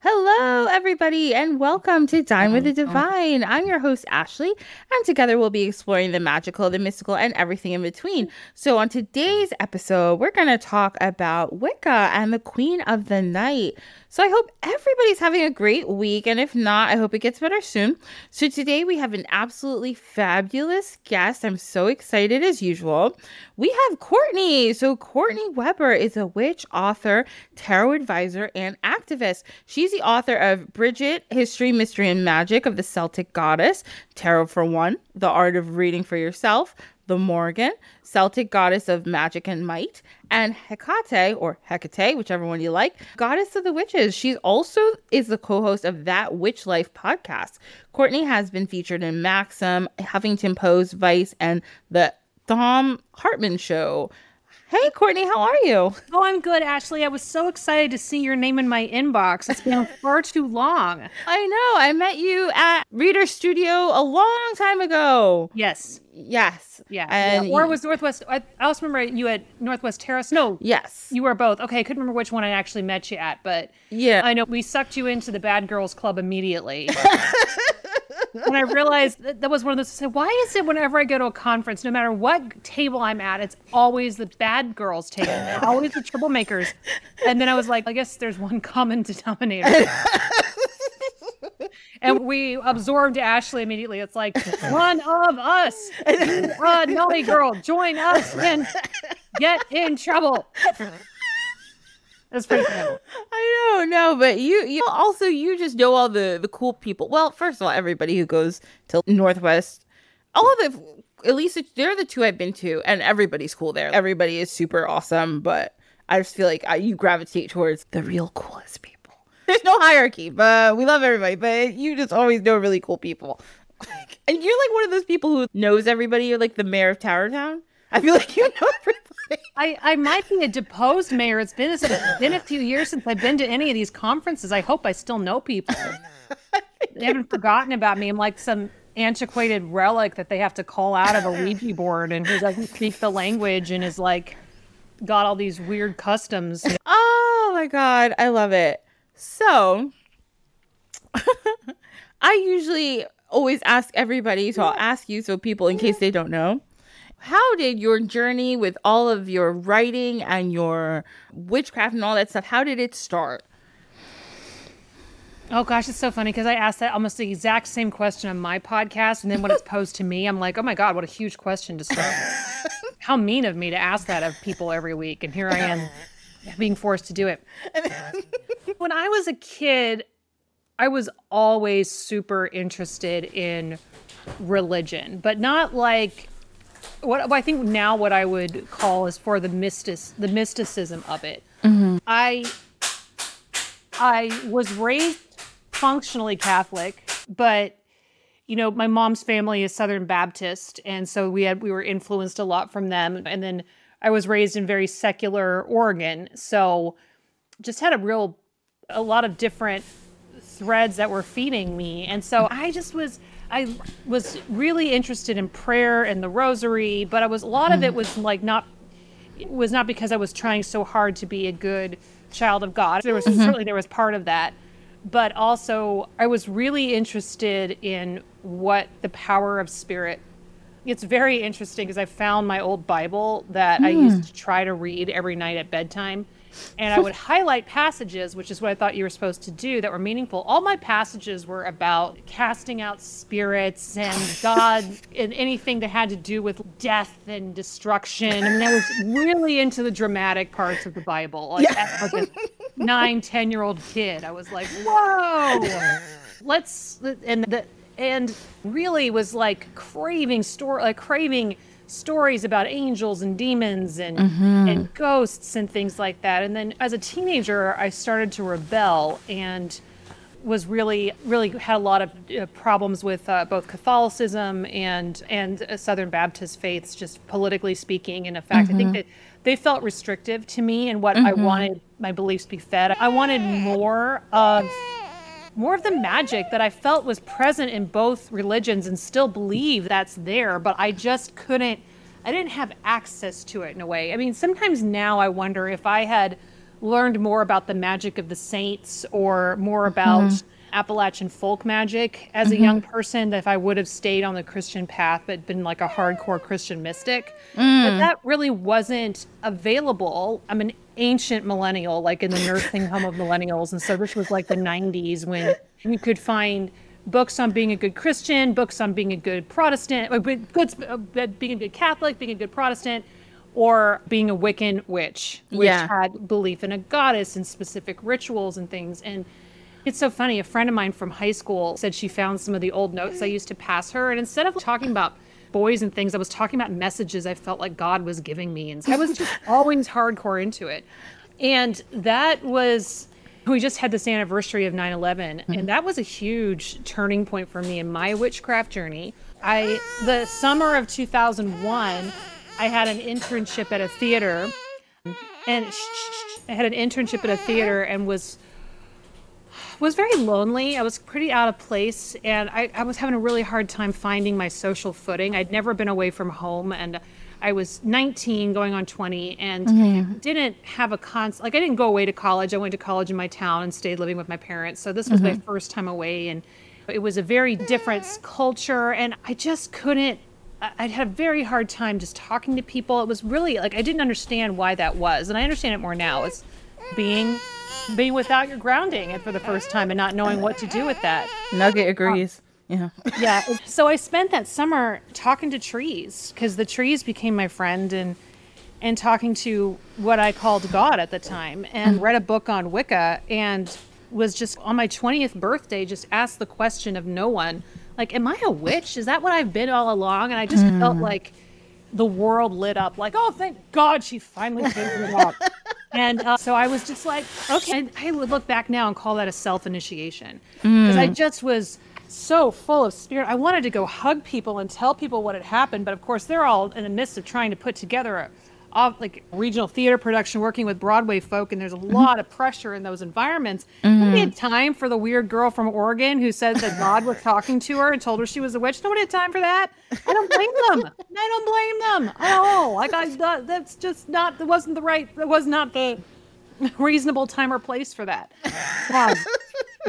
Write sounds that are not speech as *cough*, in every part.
Hello, everybody, and welcome to Dine with the Divine. I'm your host, Ashley, and together we'll be exploring the magical, the mystical, and everything in between. So, on today's episode, we're going to talk about Wicca and the Queen of the Night. So I hope everybody's having a great week. And if not, I hope it gets better soon. So today we have an absolutely fabulous guest. I'm so excited as usual. We have Courtney. So Courtney Weber is a witch, author, tarot advisor, and activist. She's the author of Brigid, History, Mystery, and Magic of the Celtic Goddess, Tarot for One, The Art of Reading for Yourself, the Morrigan, Celtic goddess of magic and might, and Hecate or Hecate, whichever one you like, goddess of the witches. She also is the co-host of That Witch Life podcast. Courtney has been featured in Maxim, Huffington Post, Vice, and the Thom Hartmann Show. Hey, Courtney, how are you? Oh, I'm good, Ashley. I was so excited to see your name in my inbox. It's been *laughs* far too long. I know. I met you at Reader Studio a long time ago. Yes. Yes. Yeah. And yeah. Or was Northwest? I, I also remember you at Northwest Tarot. No. Yes. You were both. Okay. I couldn't remember which one I actually met you at, but yeah, I know we sucked you into the Bad Girls Club immediately. *laughs* and I realized that, that was one of those. I said, why is it whenever I go to a conference, no matter what table I'm at, it's always the bad girls table, always the troublemakers. And then I was like, I guess there's one common denominator. *laughs* and we absorbed Ashley immediately. It's like one of us, a naughty girl, join us and get in trouble. That's pretty cool. *laughs* I don't know, but you, you also you just know all the the cool people. Well, first of all, everybody who goes to Northwest, all of the at least they're the two I've been to, and everybody's cool there. Everybody is super awesome, but I just feel like I, you gravitate towards the real coolest people. *laughs* There's no hierarchy, but we love everybody. But you just always know really cool people, *laughs* and you're like one of those people who knows everybody. You're like the mayor of Tarot Town. I feel like you know everybody. I, I might be a deposed mayor. It's been, it's been a few years since I've been to any of these conferences. I hope I still know people. *laughs* they haven't forgotten about me. I'm like some antiquated relic that they have to call out of a Ouija board and who doesn't speak the language and is like got all these weird customs. Oh my god, I love it. So *laughs* I usually always ask everybody, so I'll ask you so people in case they don't know how did your journey with all of your writing and your witchcraft and all that stuff how did it start? Oh gosh it's so funny because i asked that almost the exact same question on my podcast and then when it's *laughs* posed to me i'm like oh my god what a huge question to start with. *laughs* how mean of me to ask that of people every week and here i am *laughs* being forced to do it. When i was a kid i was always super interested in religion but not like what I think now what I would call is for the mystic the mysticism of it. Mm-hmm. I I was raised functionally Catholic, but you know, my mom's family is Southern Baptist, and so we had we were influenced a lot from them. And then I was raised in very secular Oregon, so just had a real a lot of different threads that were feeding me. And so I just was I was really interested in prayer and the rosary, but I was a lot of it mm. was like not was not because I was trying so hard to be a good child of God. There was mm-hmm. certainly there was part of that, but also I was really interested in what the power of spirit. It's very interesting because I found my old Bible that mm. I used to try to read every night at bedtime and I would highlight passages, which is what I thought you were supposed to do, that were meaningful. All my passages were about casting out spirits and God and anything that had to do with death and destruction. I mean, I was really into the dramatic parts of the Bible. Like, yeah. like a nine, ten year old kid, I was like, whoa, let's, and the, and really was like craving story, like craving stories about angels and demons and mm-hmm. and ghosts and things like that. And then as a teenager, I started to rebel and was really really had a lot of uh, problems with uh, both Catholicism and and uh, Southern Baptist faiths, just politically speaking. And in fact, mm-hmm. I think mm-hmm. that they felt restrictive to me and what mm-hmm. I wanted my beliefs to be fed. I wanted more of more of the magic that I felt was present in both religions and still believe that's there, but I just couldn't I didn't have access to it in a way. I mean, sometimes now I wonder if I had learned more about the magic of the saints or more about mm-hmm. Appalachian folk magic as mm-hmm. a young person, that if I would have stayed on the Christian path but been like a hardcore Christian mystic, mm. but that really wasn't available. I'm an ancient millennial, like in the nursing home of millennials, and so this was like the 90s when you could find books on being a good Christian, books on being a good Protestant, good, uh, being a good Catholic, being a good Protestant, or being a Wiccan witch, which yeah. had belief in a goddess and specific rituals and things. And it's so funny. A friend of mine from high school said she found some of the old notes I used to pass her, and instead of talking about boys and things, I was talking about messages I felt like God was giving me, and I was just *laughs* always hardcore into it. And that was we just had this anniversary of 9-11 and mm-hmm. that was a huge turning point for me in my witchcraft journey i the summer of 2001 i had an internship at a theater and i had an internship at a theater and was was very lonely i was pretty out of place and I, I was having a really hard time finding my social footing i'd never been away from home and I was 19 going on 20 and mm-hmm. didn't have a con like I didn't go away to college. I went to college in my town and stayed living with my parents. So this was mm-hmm. my first time away and it was a very different culture and I just couldn't I had a very hard time just talking to people. It was really like I didn't understand why that was. And I understand it more now. It's being being without your grounding and for the first time and not knowing what to do with that. Nugget agrees. Yeah. yeah. So I spent that summer talking to trees because the trees became my friend and and talking to what I called God at the time and mm. read a book on Wicca and was just on my 20th birthday just asked the question of no one like am I a witch? Is that what I've been all along? And I just mm. felt like the world lit up like oh thank God she finally figured it out. And uh, so I was just like okay I would look back now and call that a self initiation because mm. I just was so full of spirit. I wanted to go hug people and tell people what had happened, but of course they're all in the midst of trying to put together a, a like regional theater production, working with Broadway folk, and there's a mm-hmm. lot of pressure in those environments. Mm-hmm. Nobody had time for the weird girl from Oregon who said that God was talking to her and told her she was a witch. Nobody had time for that. I don't blame them. I don't blame them at all. Like I, that's just not. That wasn't the right. That was not the reasonable time or place for that. *laughs* Um,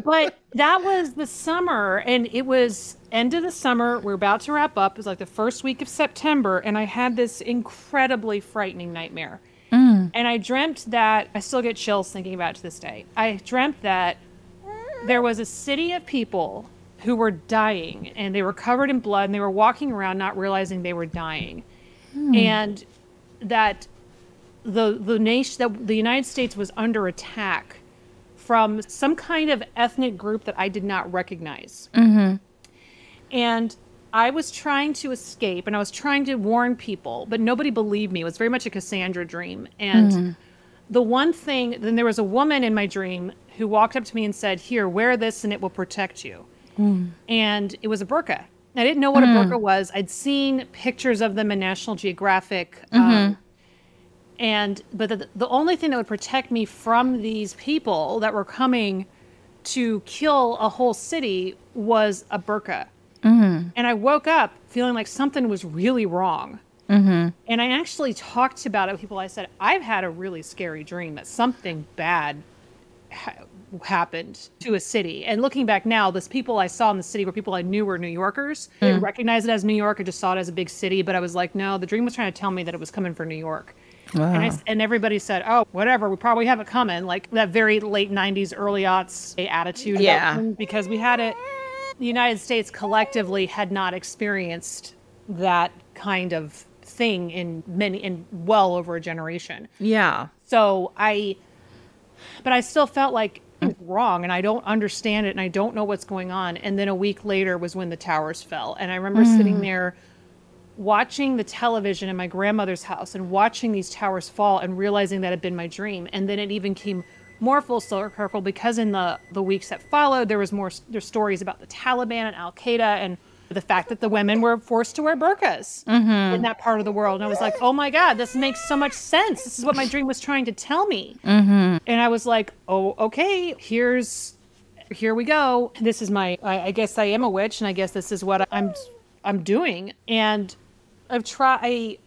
but that was the summer, and it was end of the summer. We're about to wrap up. It was like the first week of September, and I had this incredibly frightening nightmare. Mm. And I dreamt that I still get chills thinking about it to this day. I dreamt that there was a city of people who were dying, and they were covered in blood, and they were walking around not realizing they were dying, mm. and that the the nation that the United States was under attack from some kind of ethnic group that I did not recognize. Mm-hmm. And I was trying to escape and I was trying to warn people, but nobody believed me. It was very much a Cassandra dream. And mm-hmm. the one thing, then there was a woman in my dream who walked up to me and said, Here, wear this and it will protect you. Mm. And it was a burqa. I didn't know what mm. a burqa was. I'd seen pictures of them in National Geographic. Mm-hmm. Um, and but the, the only thing that would protect me from these people that were coming to kill a whole city was a burqa mm-hmm. and i woke up feeling like something was really wrong mm-hmm. and i actually talked about it with people i said i've had a really scary dream that something bad ha- happened to a city. And looking back now, this people I saw in the city were people I knew were New Yorkers. Mm. I didn't recognize it as New York. I just saw it as a big city. But I was like, no, the dream was trying to tell me that it was coming for New York. Wow. And, I, and, everybody said, "Oh, whatever, we probably have it coming." Like that very late '90s, early aughts attitude. Yeah. Because we had it, the United States collectively had not experienced that kind of thing in many, in well over a generation. Yeah. So I, but I still felt like wrong, and I don't understand it, and I don't know what's going on. And then a week later was when the towers fell, and I remember mm. sitting there watching the television in my grandmother's house and watching these towers fall and realizing that had been my dream. And then it even came more full circle because in the, the weeks that followed, there was more there's stories about the Taliban and Al Qaeda and the fact that the women were forced to wear burqas mm-hmm. in that part of the world. And I was like, oh my God, this makes so much sense. This is what my dream was trying to tell me. Mm-hmm. And I was like, oh, okay, here's, here we go. This is my, I, I guess I am a witch, and I guess this is what I'm, I'm doing. And I've tried.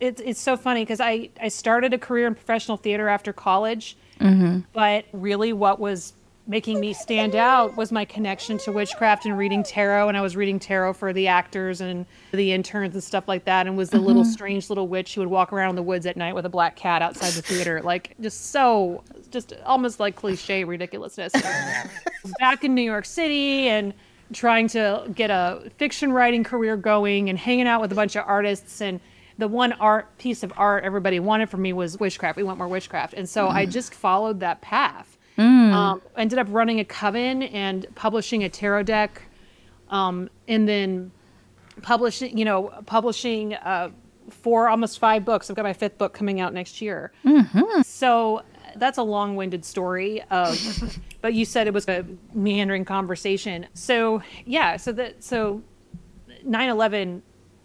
it's it's so funny because I I started a career in professional theater after college, mm-hmm. but really what was making me stand out was my connection to witchcraft and reading tarot and i was reading tarot for the actors and the interns and stuff like that and was the little mm-hmm. strange little witch who would walk around in the woods at night with a black cat outside the theater. Like just so just almost like cliche ridiculousness. *laughs* Back in new york city and trying to get a fiction writing career going and hanging out with a bunch of artists. And the one art piece of art everybody wanted from me was witchcraft. We want more witchcraft. And so i just followed that path. Um, ended up running a coven and publishing a tarot deck, um, and then publishing, you know, publishing uh, four, almost five books. I've got my fifth book coming out next year. So that's a long-winded story of, *laughs* but you said it was a meandering conversation. So yeah, so that so 9/11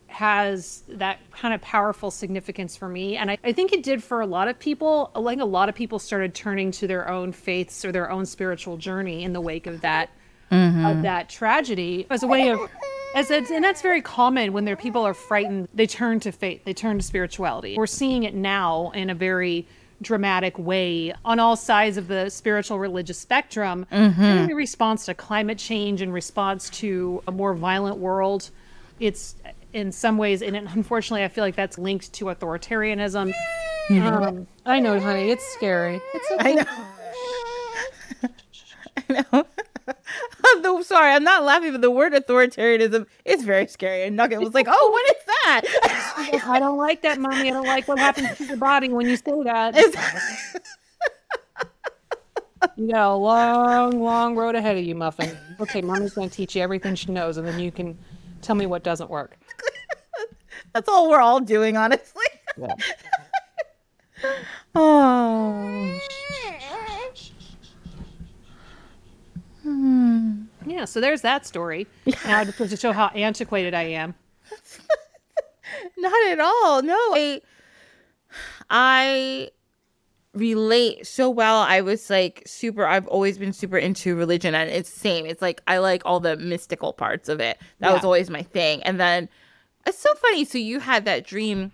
has that kind of powerful significance for me. And I, I think it did for a lot of people. Like a lot of people started turning to their own faiths or their own spiritual journey in the wake of that mm-hmm. of that tragedy as a way of as a, and that's very common when their people are frightened, they turn to faith, they turn to spirituality. We're seeing it now in a very dramatic way on all sides of the spiritual religious spectrum in response to climate change, in response to a more violent world. It's in some ways, and unfortunately, I feel like that's linked to authoritarianism. Um, I know, honey, it's scary. It's okay. *laughs* *laughs* I know. I know. *laughs* No, sorry, I'm not laughing, but the word authoritarianism is very scary. And Nugget was like, "Oh, what is that?" I don't like that, mommy. I don't like what happens to your body when you say that. *laughs* You got a long, long road ahead of you, Muffin. Okay, mommy's going to teach you everything she knows, and then you can tell me what doesn't work. *laughs* That's all we're all doing, honestly. Oh. Hmm. Yeah, so there's that story. Now, to show how antiquated I am. *laughs* Not at all. No, I, I relate so well. I was like super. I've always been super into religion, and it's same. It's like I like all the mystical parts of it. That was always my thing. And then it's so funny. So you had that dream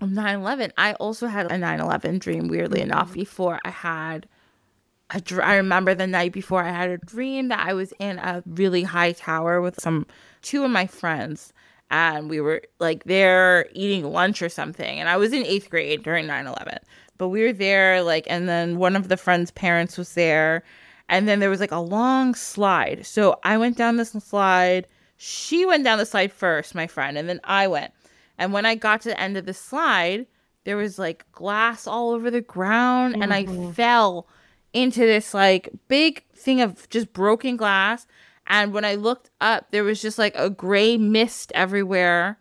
of 9-11. I also had a 9-11 dream. Weirdly mm-hmm. enough, before I had. A dr- I remember the night before I had a dream that I was in a really high tower with some two of my friends and we were like there eating lunch or something and I was in 8th grade during 9/11 but we were there like and then one of the friends parents was there and then there was like a long slide. So I went down this slide she went down the slide first my friend and then I went. And when I got to the end of the slide there was like glass all over the ground and I mm-hmm. fell into this like big thing of just broken glass. And when I looked up, there was just like a gray mist everywhere.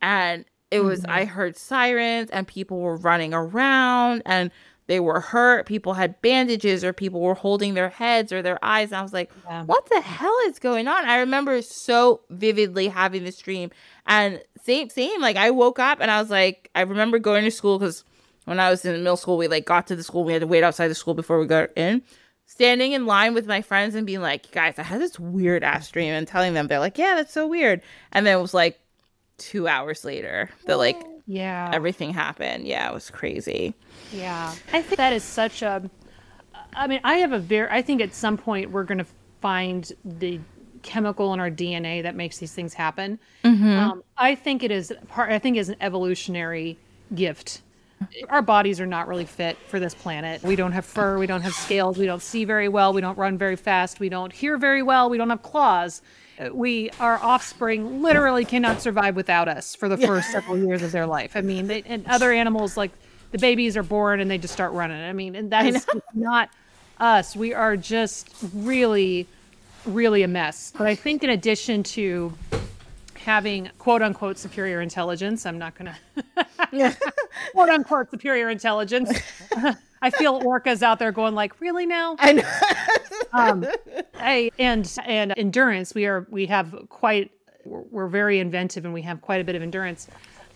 And it was, mm-hmm. I heard sirens and people were running around and they were hurt. People had bandages or people were holding their heads or their eyes. And I was like, Yeah. what the hell is going on? I remember so vividly having this dream. And same, same, like I woke up and I was like, I remember going to school because when I was in middle school, we like got to the school. We had to wait outside the school before we got in. Standing in line with my friends and being like, guys, I had this weird ass dream and telling them, they're like, yeah, that's so weird. And then it was like two hours later that like Yeah. everything happened. Yeah, it was crazy. Yeah, I think that is such a. I mean, I have a very. I think at some point we're going to find the chemical in our DNA that makes these things happen. Um, I think it is part. I think is an evolutionary gift. Our bodies are not really fit for this planet. We don't have fur. We don't have scales. We don't see very well. We don't run very fast. We don't hear very well. We don't have claws. We, our offspring, literally cannot survive without us for the first several years of their life. I mean, they, and other animals like the babies are born and they just start running. I mean, and that is *laughs* not us. We are just really, really a mess. But I think in addition to having quote unquote superior intelligence, I'm not going *laughs* to quote unquote superior intelligence. I feel orcas out there going like, really now? I know. um, I, and and endurance. We are we have quite. We're, we're very inventive, and we have quite a bit of endurance.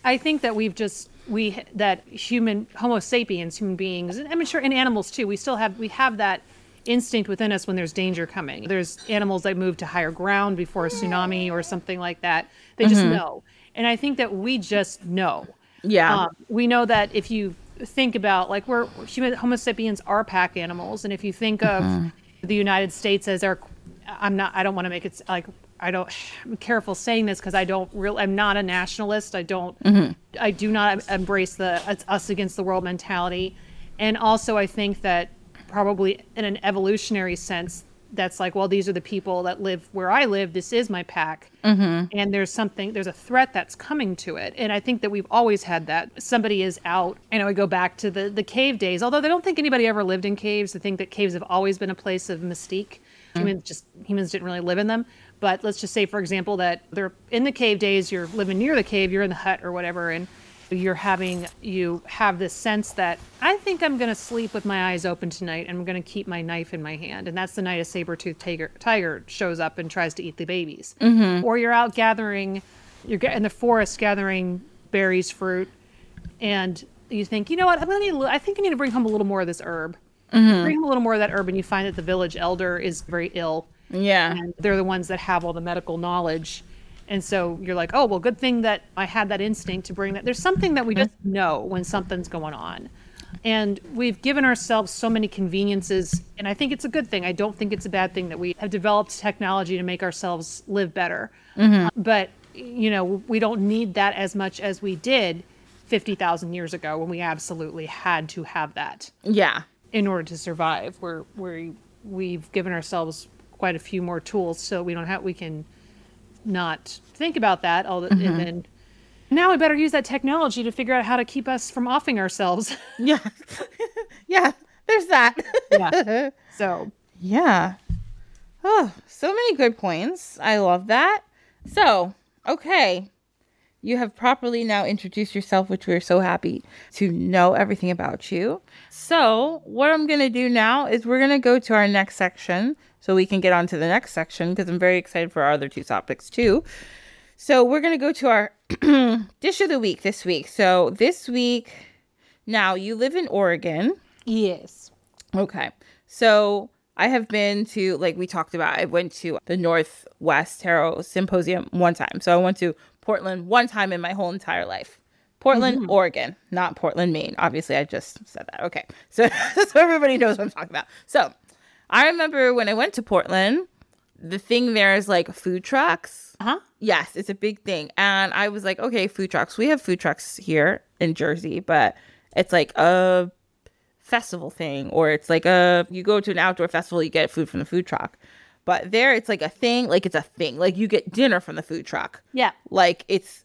I think that we've just we that human Homo sapiens, human beings, and I'm sure in animals too. We still have we have that instinct within us when there's danger coming. There's animals that move to higher ground before a tsunami or something like that. They just know, and I think that we just know. Yeah. Um, we know that if you think about like we're human Homo sapiens are pack animals, and if you think of Mm-hmm. the United States as our, I'm not. I don't want to make it like I don't. I'm careful saying this because I don't really. I'm not a nationalist. I don't. Mm-hmm. I do not embrace the it's us against the world mentality, and also I think that probably in an evolutionary sense. That's like, well, these are the people that live where I live. This is my pack Mm-hmm. and there's something there's a threat that's coming to it and i think that we've always had that somebody is out you know we go back to the the cave days although i don't think anybody ever lived in caves i think that caves have always been a place of mystique humans just humans didn't really live in them but let's just say for example that they're in the cave days you're living near the cave you're in the hut or whatever and you're having you have this sense that i think i'm going to sleep with my eyes open tonight and i'm going to keep my knife in my hand. And that's the night a saber-toothed tiger, tiger shows up and tries to eat the babies. Mm-hmm. Or you're out gathering you're in the forest gathering berries fruit and you think you know what? I'm going to need i think i need to bring home a little more of this herb. Mm-hmm. Bring home a little more of that herb and you find that the village elder is very ill. Yeah. and they're the ones that have all the medical knowledge and so you're like oh well good thing that i had that instinct to bring that. There's something that we just know when something's going on. And we've given ourselves so many conveniences and i think it's a good thing. I don't think it's a bad thing that we have developed technology to make ourselves live better. Uh, but you know we don't need that as much as we did 50,000 years ago when we absolutely had to have that Yeah. in order to survive. We're we we've given ourselves quite a few more tools so we don't have we can not think about that all the, and mm-hmm. then now we better use that technology to figure out how to keep us from offing ourselves. *laughs* Yeah. yeah. There's that. Yeah. *laughs* so Yeah. Oh, so many good points. I love that. So, okay. You have properly now introduced yourself, which we're so happy to know everything about you. So, what I'm going to do now is we're going to go to our next section so we can get on to the next section because I'm very excited for our other two topics too. So, we're going to go to our *clears throat* dish of the week this week. So, this week, now you live in Oregon. yes. Okay. So I have been to, like we talked about, I went to the Northwest Tarot Symposium one time. So I went to Portland one time in my whole entire life. Portland, Oregon, not Portland, Maine. Obviously, I just said that. Okay. *laughs* So, so everybody knows what I'm talking about. So I remember when I went to Portland, the thing there is like food trucks. Uh-huh. Yes, it's a big thing. And I was like, okay, food trucks. We have food trucks here in Jersey, but it's like a festival thing or it's like a you go to an outdoor festival you get food from the food truck but there it's like a thing like it's a thing like you get dinner from the food truck Yeah. like it's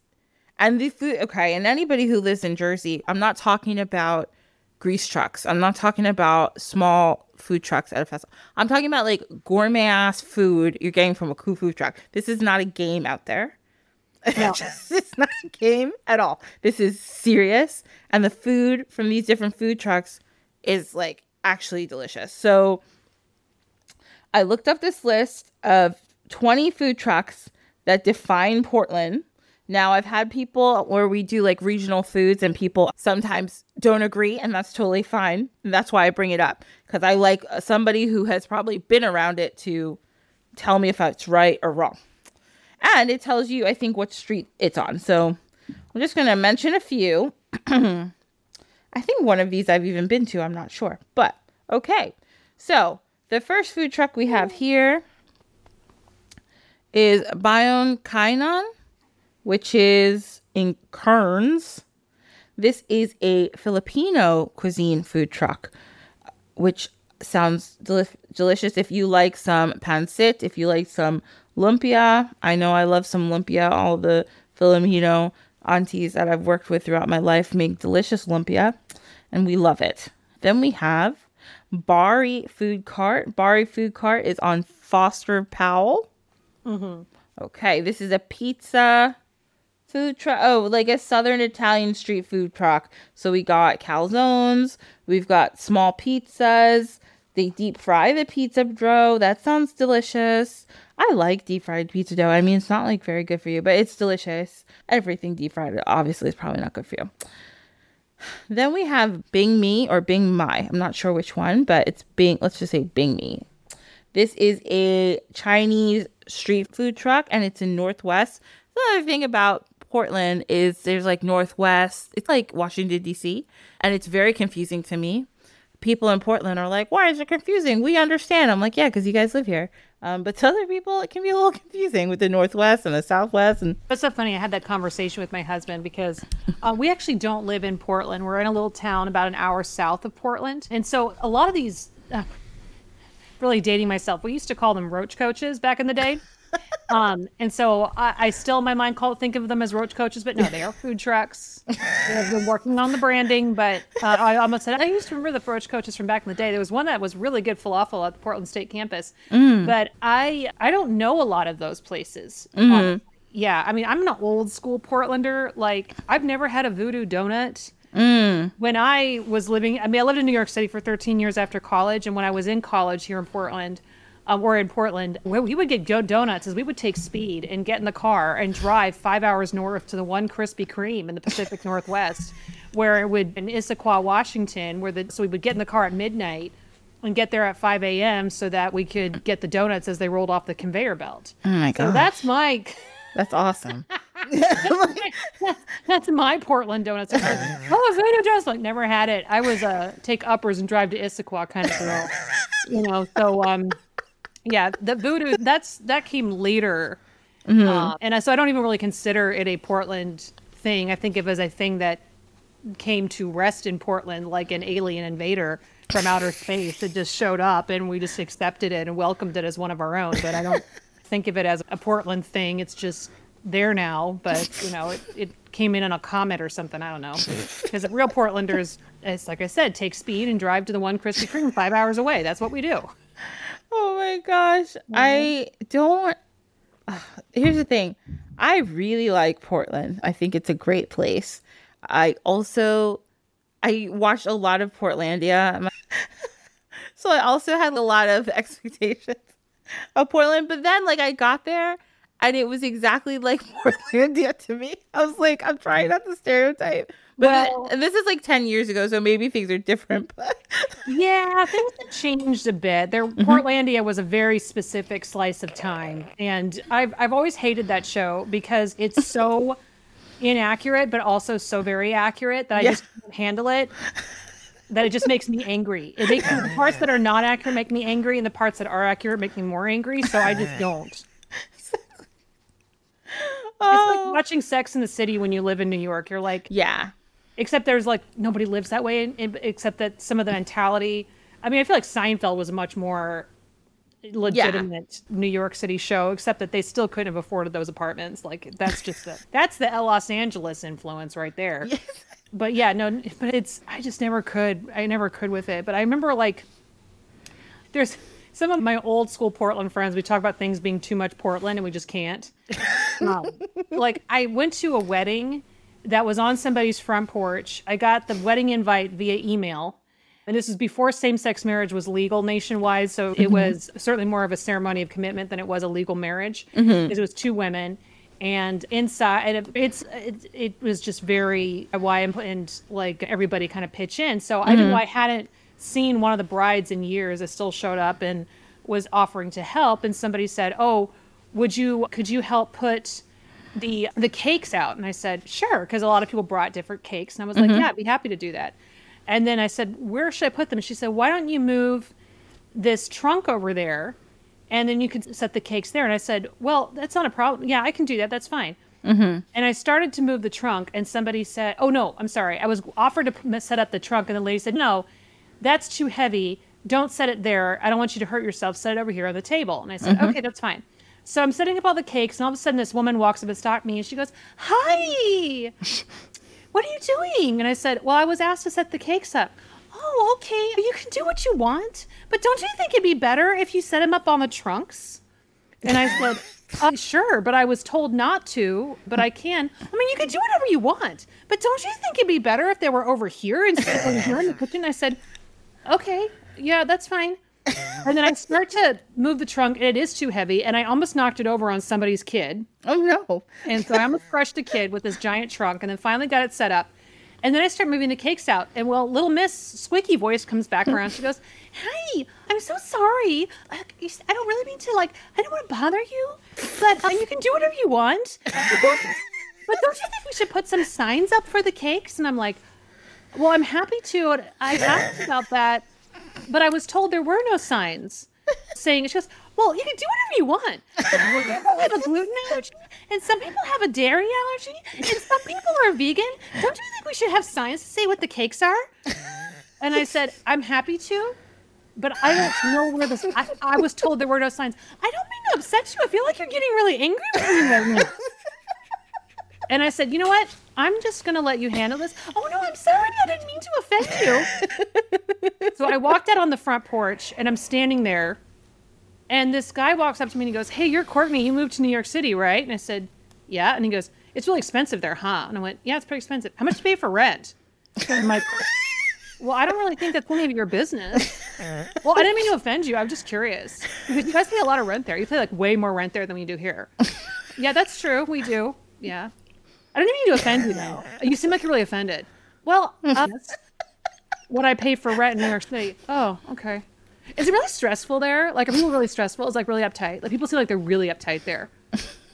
and the food okay and anybody who lives in jersey i'm not talking about grease trucks i'm not talking about small food trucks at a festival i'm talking about like gourmet ass food you're getting from a cool food truck this is not a game out there *laughs* No. Just- it's not a game at all. This is serious. And the food from these different food trucks is like actually delicious. So I looked up this list of 20 food trucks that define Portland. Now, I've had people where we do like regional foods and people sometimes don't agree, and that's totally fine. And that's why I bring it up because I like uh, somebody who has probably been around it to tell me if it's right or wrong and it tells you i think what street it's on so i'm just going to mention a few *clears throat* i think one of these i've even been to i'm not sure but okay so the first food truck we have here is Baon Kainan, which is in Kerns. This is a Filipino cuisine food truck, which sounds deli- delicious if you like some pancit, if you like some lumpia. I know I love some lumpia. All the Filipino aunties that I've worked with throughout my life make delicious lumpia, and we love it. Then we have Bari Food Cart. Bari Food Cart is on Foster Powell. Mm-hmm. Okay, this is a pizza food truck. Oh, like a southern Italian street food truck. So we got calzones, we've got small pizzas. They deep fry the pizza dough. That sounds delicious. I like deep fried pizza dough. I mean, it's not like very good for you, but it's delicious. Everything deep fried obviously is probably not good for you. Then we have Bing Me or Bing Mai. I'm not sure which one, but it's Bing. Let's just say Bing Me. This is a Chinese street food truck and it's in Northwest. The other thing about Portland is there's like Northwest. It's like Washington D.C. and it's very confusing to me. People in Portland are like, "Why is it confusing?" We understand. I'm like, "Yeah, because you guys live here." Um, but to other people, it can be a little confusing with the Northwest and the Southwest. And It's so funny. I had that conversation with my husband because uh, we actually don't live in Portland. We're in a little town about an hour south of Portland, and so a lot of these. Uh, really dating myself. We used to call them roach coaches back in the day. Um, and so I, I still in my mind call think of them as roach coaches, but no, they are food trucks. I've been working on the branding, but uh, I almost said I used to remember the roach coaches from back in the day. There was one that was really good falafel at the Portland State campus, but I I don't know a lot of those places. Um, yeah, I mean I'm an old school Portlander. Like I've never had a voodoo donut. When I was living, I mean, I lived in New York City for 13 years after college, and when I was in college here in Portland, um, or in Portland, where we would get go donuts is we would take speed and get in the car and drive five hours north to the one Krispy Kreme in the Pacific Northwest, *laughs* where it would in Issaquah, Washington, where the so we would get in the car at midnight and get there at 5 a.m. so that we could get the donuts as they rolled off the conveyor belt. oh my So god, that's my *laughs* that's awesome. *laughs* that's my Portland donuts. Like, oh, voodoo donuts. Like never had it. I was a take uppers and drive to Issaquah kind of girl, you know. So um, yeah, the voodoo that's that came later, Uh, and I, so I don't even really consider it a Portland thing. I think of it as a thing that came to rest in Portland, like an alien invader from outer space that just showed up, and we just accepted it and welcomed it as one of our own. But I don't *laughs* think of it as a Portland thing. It's just there now, but you know, it, it came in on a comet or something. I don't know. *laughs* Because real Portlanders, it's like I said, take speed and drive to the one Krispy Kreme five hours away. That's what we do. Oh my gosh. I don't. *sighs* Here's the thing I really like Portland. I think it's a great place. I also. I watched a lot of Portlandia. *laughs* so I also had a lot of *laughs* expectations of Portland. But then, like, I got there and it was exactly like *laughs* Portlandia to me. I was like, I'm trying not to stereotype. But Well- this is like 10 years ago, so maybe things are different. *laughs* But Yeah, things have changed a bit. There, mm-hmm. Portlandia was a very specific slice of time, and I've I've always hated that show because it's *laughs* so inaccurate, but also so very accurate that I Yeah. just can't handle it. That it just makes me angry. It makes the *laughs* parts that are not accurate make me angry, and the parts that are accurate make me more angry. So I just don't. It's oh, like watching Sex in the City when you live in New York. You're like, yeah. Except there's like nobody lives that way in- in- except that some of the mentality i mean i feel like seinfeld was a much more legitimate new york city show except that they still couldn't have afforded those apartments. Like that's just the that's the los angeles influence right there. But yeah no but it's i just never could i never could with it. But i remember like there's some of my old school Portland friends, we talk about things being too much Portland and we just can't. *laughs* Um, like, I went to a wedding that was on somebody's front porch. I got the wedding invite via email. And this was before same sex marriage was legal nationwide. So it mm-hmm. was certainly more of a ceremony of commitment than it was a legal marriage. Because it was two women. And inside, and it, it's it, it was just very why and, and like everybody kind of pitch in. So I mm-hmm. knew I hadn't seen one of the brides in years. I still showed up and was offering to help. And somebody said, "Oh, would you could you help put the the cakes out?" And I said, "Sure," because a lot of people brought different cakes, and I was like, mm-hmm. "Yeah, I'd be happy to do that." And then I said, "Where should I put them?" She said, "Why don't you move this trunk over there, and then you could set the cakes there?" And I said, "Well, that's not a problem. Yeah, I can do that. That's fine." Mm-hmm. And I started to move the trunk, and somebody said, "Oh no, I'm sorry. I was offered to set up the trunk," and the lady said, "No, that's too heavy. Don't set it there. I don't want you to hurt yourself. Set it over here on the table." And I said, mm-hmm. "Okay, that's fine." So I'm setting up all the cakes, and all of a sudden, this woman walks up and stopped me, and she goes, "Hi, *laughs* what are you doing?" And I said, "Well, I was asked to set the cakes up." Oh, okay. You can do what you want, but don't you think it'd be better if you set them up on the trunks? And I said, *laughs* uh, sure, but I was told not to, but I can. I mean, you can do whatever you want, but don't you think it'd be better if they were over here instead of over here in the *laughs* kitchen? I said, okay, yeah, that's fine. *laughs* And then I start to move the trunk, and it is too heavy, and I almost knocked it over on somebody's kid. Oh no. And so I almost crushed a kid with this giant trunk, and then finally got it set up. And then I start moving the cakes out, and well, little Miss Squeaky voice comes back around. She goes, "Hey, I'm so sorry. I, don't really mean to like. I don't want to bother you, but uh, you can do whatever you want." *laughs* but don't you think we should put some signs up for the cakes? And I'm like, well, I'm happy to. I asked about that, but I was told there were no signs saying. She goes, well, you can do whatever you want. Some people have a gluten allergy, and some people have a dairy allergy, and some people are vegan. Don't you think we should have signs to say what the cakes are? And I said, I'm happy to, but I don't know where this. I, I was told there were no signs. I don't mean to upset you. I feel like you're getting really angry with me right now. And I said, you know what? I'm just going to let you handle this. Oh, no, I'm sorry. I didn't mean to offend you. *laughs* so I walked out on the front porch and I'm standing there. And this guy walks up to me and he goes, Hey, you're Courtney. You moved to New York City, right? And I said, Yeah. And he goes, It's really expensive there, huh? And I went, Yeah, it's pretty expensive. How much do you pay for rent? And I'm like, *laughs* Well, I don't really think that's any of your business. *laughs* well, I didn't mean to offend you. I'm just curious. Because you guys pay a lot of rent there. You pay like way more rent there than we do here. yeah, that's true. We do. Yeah. I didn't even mean to offend you though. *laughs* You seem like you're really offended. Well, *laughs* uh, what I pay for rent in New York City. Oh, okay. Is it really stressful there? Like, are people really stressful? Is like really uptight? Like, people seem like they're really uptight there.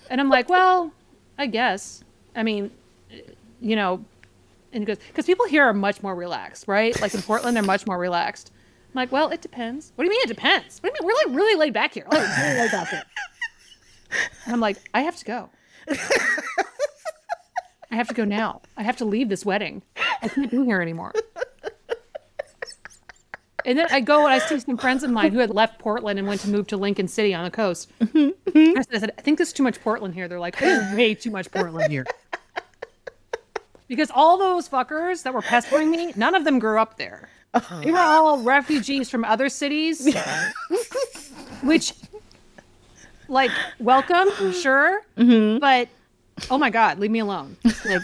And I'm like, well, I guess. I mean, you know, and he goes, because people here are much more relaxed, right? Like in Portland, they're much more relaxed. I'm like, well, it depends. What do you mean it depends? What do you mean? We're like really laid back here. Like, *laughs* really laid back here. And I'm like, I have to go. I have to go now. I have to leave this wedding. I can't be here anymore. And then I go and I see some friends of mine who had left Portland and went to move to Lincoln City on the coast. I said, I think there's too much Portland here. They're like, there's way too much Portland here. Because all those fuckers that were pestering me, none of them grew up there. They were all refugees from other cities, which, like, welcome, sure, but oh my god, leave me alone. Like,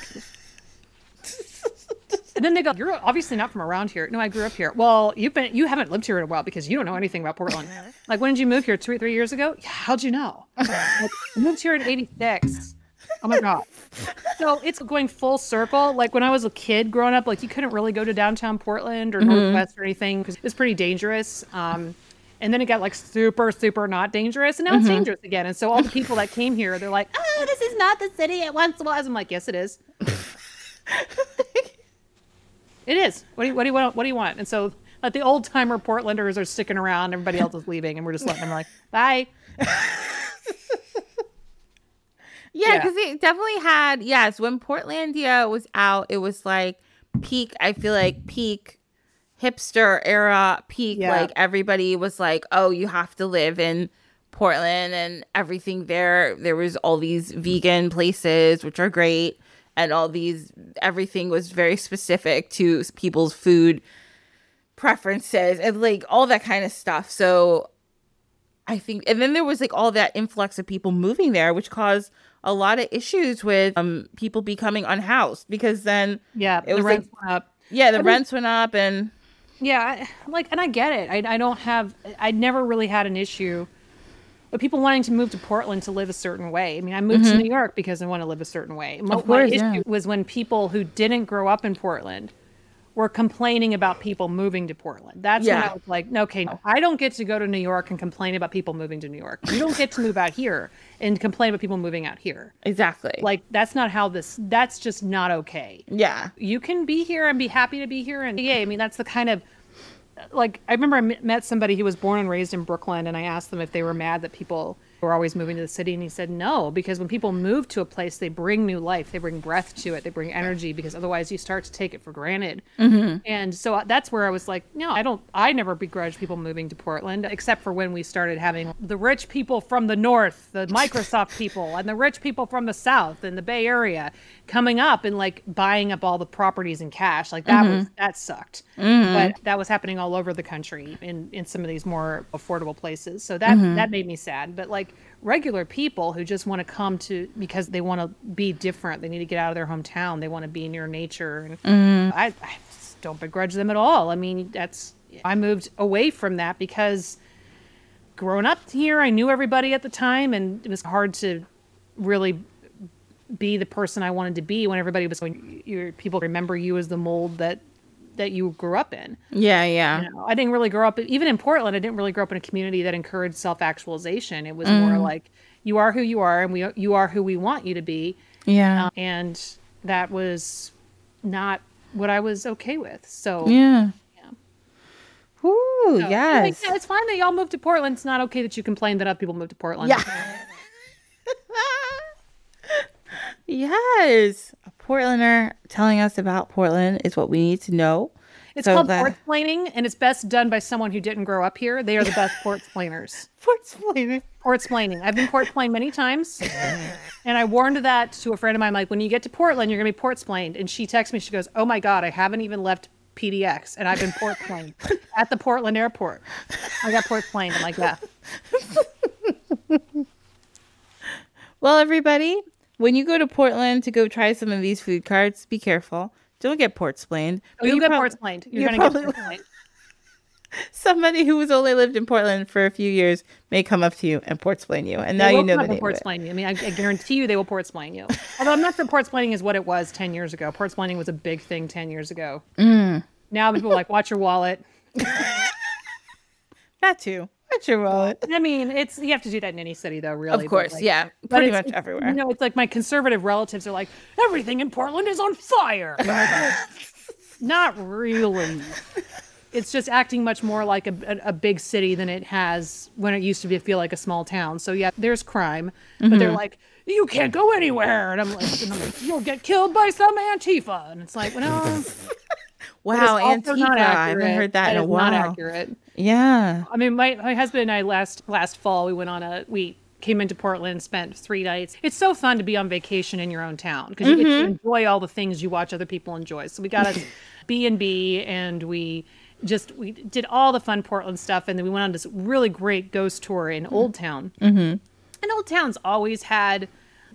and *laughs* then they go, "You're obviously not from around here." No, I grew up here. Well, you've been you haven't lived here in a while because you don't know anything about Portland. *laughs* Like, when did you move here? Two or three years ago? Yeah, how'd you know? Like, I moved here in '86. Oh my god. So it's going full circle. Like when I was a kid growing up, like you couldn't really go to downtown Portland or Northwest or anything because it's pretty dangerous. Um, and then it got like super, super not dangerous, and now it's mm-hmm. dangerous again. And so all the people that came here, they're like, "Oh, this is not the city it once was." I'm like, "Yes, it is. *laughs* it is. What do you, what do you want? What do you want?" And so like the old timer Portlanders are sticking around, everybody else is leaving, and we're just letting them like, *laughs* "Bye." Yeah, Yeah. because it definitely had yes. When Portlandia was out, it was like peak. I feel like peak hipster era. Peak Yeah. like everybody was like, oh, you have to live in Portland and everything there. There was all these vegan places which are great, and all these everything was very specific to people's food preferences and like all that kind of stuff. So I think, and then there was like all that influx of people moving there, which caused a lot of issues with um people becoming unhoused because then Yeah, It the was like- went up. yeah the mean- rents went up and Yeah, I, like, and I get it. I, I don't have, I never really had an issue with people wanting to move to Portland to live a certain way. I mean, I moved to New York because I want to live a certain way. Mo- Mm-hmm. course, my issue yeah. was when people who didn't grow up in Portland were complaining about people moving to Portland. That's when I was like, okay, no, I don't get to go to New York and complain about people moving to New York. You don't get to move out here and complain about people moving out here. exactly Like, that's not how this, that's just not okay yeah you can be here and be happy to be here and yeah i mean that's the kind of like i remember I met somebody who was born and raised in brooklyn and i asked them if they were mad that people were always moving to the city and he said no because when people move to a place they bring new life they bring breath to it they bring energy because otherwise you start to take it for granted. And so uh, that's where i was like no i don't i never begrudge people moving to portland except for when we started having the rich people from the north the microsoft people and the rich people from the south and the bay area coming up and like buying up all the properties in cash. Like that was mm-hmm. that sucked. Mm-hmm. But that was happening all over the country in in some of these more affordable places. So that mm-hmm. that made me sad. But like regular people who just want to come to because they want to be different they need to get out of their hometown they want to be near nature and I, I just don't begrudge them at all. I mean that's i moved away from that because growing up here i knew everybody at the time and it was hard to really be the person I wanted to be when everybody was going. Your people remember you as the mold that that you grew up in. yeah yeah You know, I didn't really grow up even in Portland. I didn't really grow up in a community that encouraged self actualization. It was more like you are who you are, and we you are who we want you to be. Yeah. Uh, and that was not what I was okay with. So, yeah. yeah. Ooh, So, I yes. think, yeah, it's fine that y'all moved to Portland. It's not okay that you complain that other people moved to Portland. Yeah. *laughs* yes. A Portlander telling us about Portland is what we need to know. It's So called that- port explaining, and it's best done by someone who didn't grow up here. They are the best port explainers. *laughs* Portsplainer. Port explaining. I've been port explained many times, and I warned that to a friend of mine. Like, when you get to Portland, you're gonna be port explained. And she texts me. She goes, "Oh my god, I haven't even left PDX, and I've been port explained *laughs* at the Portland airport. I got port explained." I'm like, "Yeah, *laughs* Well, everybody, when you go to Portland to go try some of these food carts, be careful. Don't get portsplained. oh, you'll You get prob- port explained. You're, you gonna probably get port explained." *laughs* Somebody who has only lived in Portland for a few years may come up to you and portsplain you, and now you know the name port it. explain you. I mean, I, I guarantee you they will port explain you. *laughs* Although I'm not sure port explaining is what it was 10 years ago. Port explaining was a big thing 10 years ago. Mm. Now people are like, watch your wallet. *laughs* That too. Watch your wallet. I mean, it's you have to do that in any city, though. Really, Of course, like- yeah. Pretty much everywhere. You know, it's like my conservative relatives are like, everything in Portland is on fire. Like, *laughs* Not really. It's just acting much more like a, a, a big city than it has when it used to be feel like a small town. So yeah, there's crime, but Mm-hmm. they're like, you can't go anywhere, and I'm like, and I'm like, you'll get killed by some Antifa, and it's like, well, *laughs* no, Wow, Antifa. I haven't heard that, in a is not while. accurate. Yeah. I mean, my, my husband and I last last fall we went on a we came into Portland, spent three nights. It's so fun to be on vacation in your own town because you get to enjoy all the things you watch other people enjoy. So we got a *laughs* B and B, and we just we did all the fun Portland stuff, and then we went on this really great ghost tour in Old Town. Mm-hmm. And Old Town's always had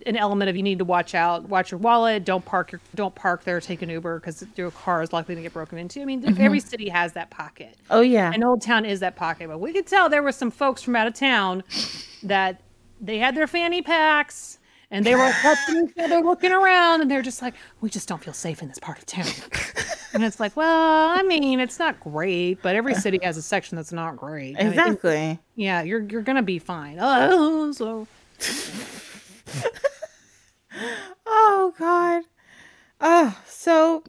an element of you need to watch out, watch your wallet, don't park your don't park there, take an Uber because your car is likely to get broken into. I mean, every mm-hmm. city has that pocket. Oh yeah. And Old Town is that pocket, but we could tell there were some folks from out of town that they had their fanny packs and they were touching each other, looking around, and they're just like, "We just don't feel safe in this part of town." *laughs* and it's like, well, I mean, it's not great, but every city has a section that's not great. I mean, Exactly. yeah, you're you're gonna be fine. Oh, so *laughs* *laughs* Oh God. Oh, so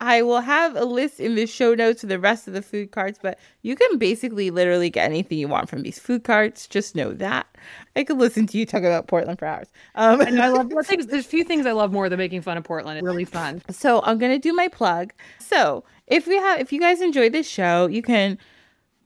I will have a list in the show notes of the rest of the food carts, but you can basically literally get anything you want from these food carts. Just know that. I could listen to you talk about Portland for hours. Um, and I love *laughs* things. There's a few things I love more than making fun of Portland. It's really fun. so I'm gonna do my plug. So if we have, if you guys enjoy this show, you can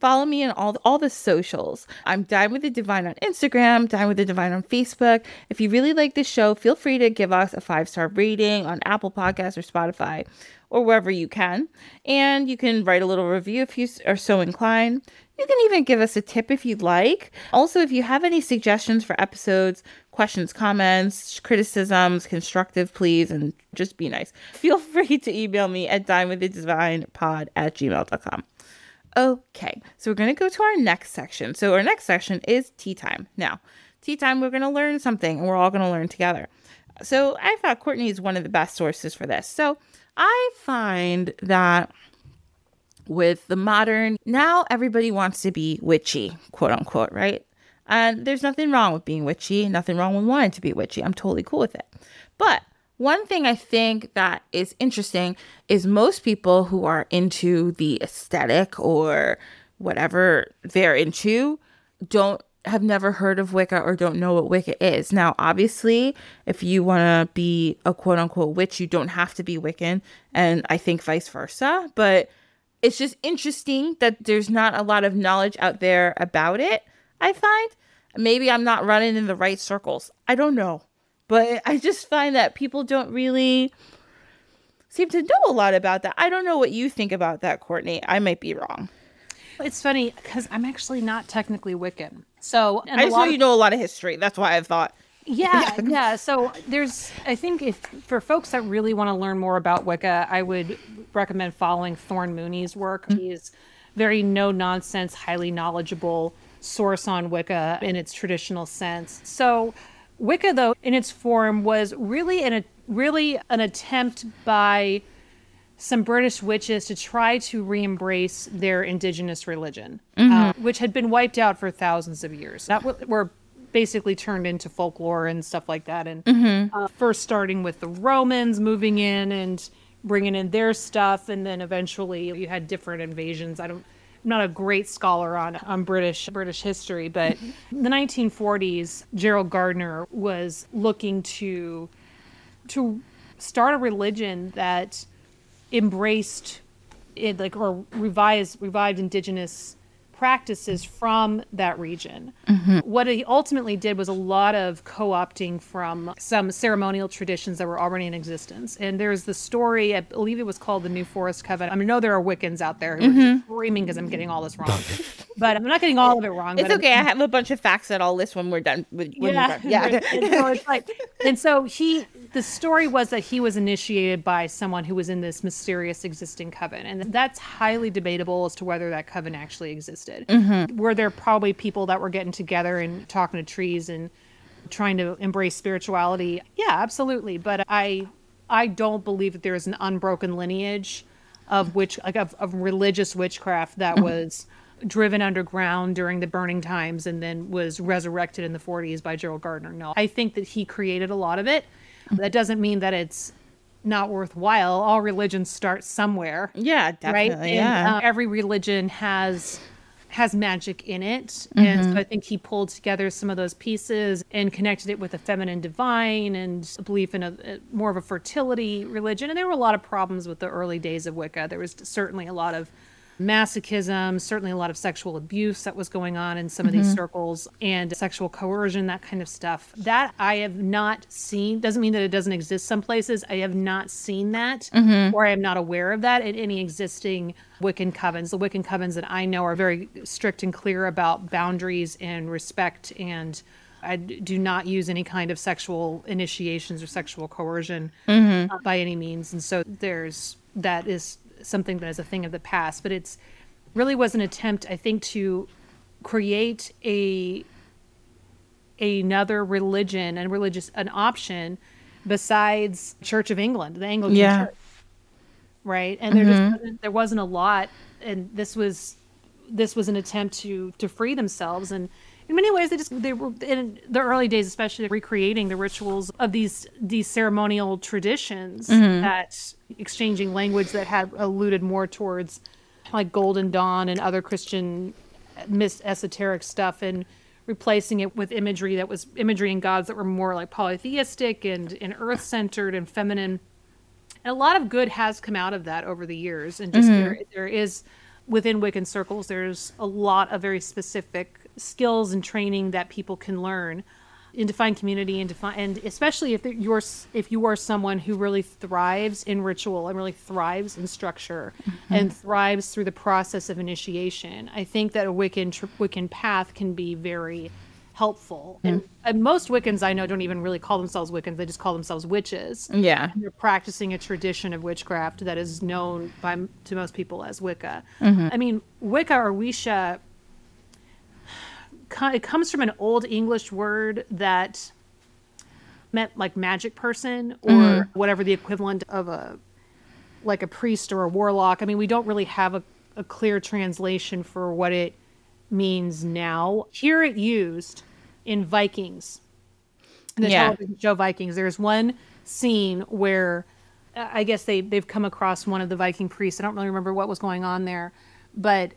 follow me on all the, all the socials. I'm Dine with the Divine on Instagram, Dine with the Divine on Facebook. If you really like this show, feel free to give us a five star rating on Apple Podcasts or Spotify or wherever you can, and you can write a little review if you are so inclined. You can even give us a tip if you'd like. Also, if you have any suggestions for episodes, questions, comments, criticisms, constructive please, and just be nice. Feel *laughs* free to email me at dinewiththedivine.pod at gmail.com. Okay, so we're going to go to our next section. So, our next section is tea time. Now, tea time, we're going to learn something and we're all going to learn together. So, I thought Courtney is one of the best sources for this. So, I find that with the modern, now everybody wants to be witchy, quote unquote, right? And there's nothing wrong with being witchy, nothing wrong with wanting to be witchy. I'm totally cool with it. But one thing I think that is interesting is most people who are into the aesthetic or whatever they're into don't have never heard of Wicca or don't know what Wicca is. Now, obviously, if you want to be a quote unquote witch, you don't have to be Wiccan, and I think vice versa. But it's just interesting that there's not a lot of knowledge out there about it. I find maybe I'm not running in the right circles. I don't know. But I just find that people don't really seem to know a lot about that. I don't know what you think about that, Courtney. I might be wrong. It's funny because I'm actually not technically Wiccan. So and I just know of- you know a lot of history. That's why I thought. Yeah, *laughs* yeah. So there's, I think, if for folks that really want to learn more about Wicca, I would recommend following Thorn Mooney's work. Mm. He's very no nonsense, highly knowledgeable source on Wicca in its traditional sense. So Wicca, though, in its form, was really an really an attempt by some British witches to try to re-embrace their indigenous religion, uh, which had been wiped out for thousands of years. That were- were basically turned into folklore and stuff like that. And uh, first starting with the Romans moving in and bringing in their stuff, and then eventually you had different invasions. I don't. I'm not a great scholar on on British British history, but the 1940s, Gerald Gardner was looking to to start a religion that embraced it like or revised revived indigenous practices from that region. What he ultimately did was a lot of co-opting from some ceremonial traditions that were already in existence. And there's the story, I believe it was called the New Forest Covenant. I mean, I know there are Wiccans out there who are mm-hmm. screaming because I'm getting all this wrong. *laughs* but I'm not getting all of it wrong. It's but okay. I have a bunch of facts that I'll list when we're done. With, when yeah, we're done. yeah. *laughs* and so it's like, and so he, the story was that he was initiated by someone who was in this mysterious existing coven, and that's highly debatable as to whether that coven actually existed. Mm-hmm. Were there probably people that were getting together and talking to trees and trying to embrace spirituality? Yeah, absolutely. But I, I don't believe that there is an unbroken lineage of which like of, of religious witchcraft that mm-hmm. was driven underground during the burning times and then was resurrected in the 40s by Gerald Gardner. No, I think that he created a lot of it. That doesn't mean that it's not worthwhile. All religions start somewhere, yeah, right? definitely. And, yeah. uh, every religion has has magic in it, and so I think he pulled together some of those pieces and connected it with a feminine divine and a belief in a, a more of a fertility religion. And there were a lot of problems with the early days of Wicca. There was certainly a lot of masochism, certainly a lot of sexual abuse that was going on in some of these mm-hmm. circles, and sexual coercion, that kind of stuff. That I have not seen. Doesn't mean that it doesn't exist some places. I have not seen that, mm-hmm. or I am not aware of that in any existing Wiccan covens. The Wiccan covens that I know are very strict and clear about boundaries and respect and. I do not use any kind of sexual initiations or sexual coercion mm-hmm. uh, by any means. And so there's that is something that is a thing of the past, but it's really was an attempt, I think, to create a another religion and religious an option besides Church of England, the Anglican Yeah. Church, right? And there just mm-hmm. wasn't, there wasn't a lot, and this was this was an attempt to to free themselves and. In many ways, they just they were in the early days, especially recreating the rituals of these these ceremonial traditions mm-hmm. that exchanging language that had alluded more towards like Golden Dawn and other Christian mis esoteric stuff and replacing it with imagery that was imagery and gods that were more like polytheistic and, and earth centered and feminine. And a lot of good has come out of that over the years. And just mm-hmm. there, there is within Wiccan circles, there's a lot of very specific skills and training that people can learn in defined community and define and especially if you're if you are someone who really thrives in ritual and really thrives in structure mm-hmm. and thrives through the process of initiation i think that a wiccan tr- wiccan path can be very helpful. Mm-hmm. And, and most wiccans i know don't even really call themselves wiccans they just call themselves witches. Yeah. they're practicing a tradition of witchcraft that is known by to most people as Wicca. Mm-hmm. I mean, Wicca or Wisha, it comes from an old English word that meant like magic person or mm-hmm. whatever the equivalent of a like a priest or a warlock. I mean, we don't really have a, a clear translation for what it means now. Hear it used in Vikings the Yeah. television show Vikings. There's one scene where I guess they they've come across one of the Viking priests. I don't really remember what was going on there, but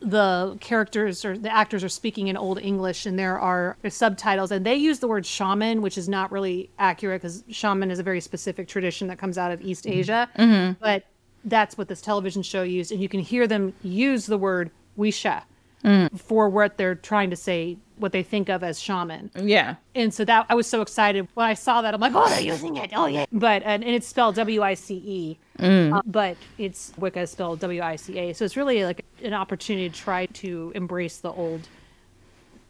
the characters or the actors are speaking in old English, and there are subtitles, and they use the word shaman, which is not really accurate because shaman is a very specific tradition that comes out of East mm-hmm. Asia. Mm-hmm. But that's what this television show used, and you can hear them use the word wisha mm. for what they're trying to say, what they think of as shaman. Yeah. And so that I was so excited when I saw that. I'm like, oh, they're using it. Oh yeah. But and, and it's spelled W I C E, uh, but it's Wicca spelled W I C A. So it's really like an opportunity to try to embrace the old,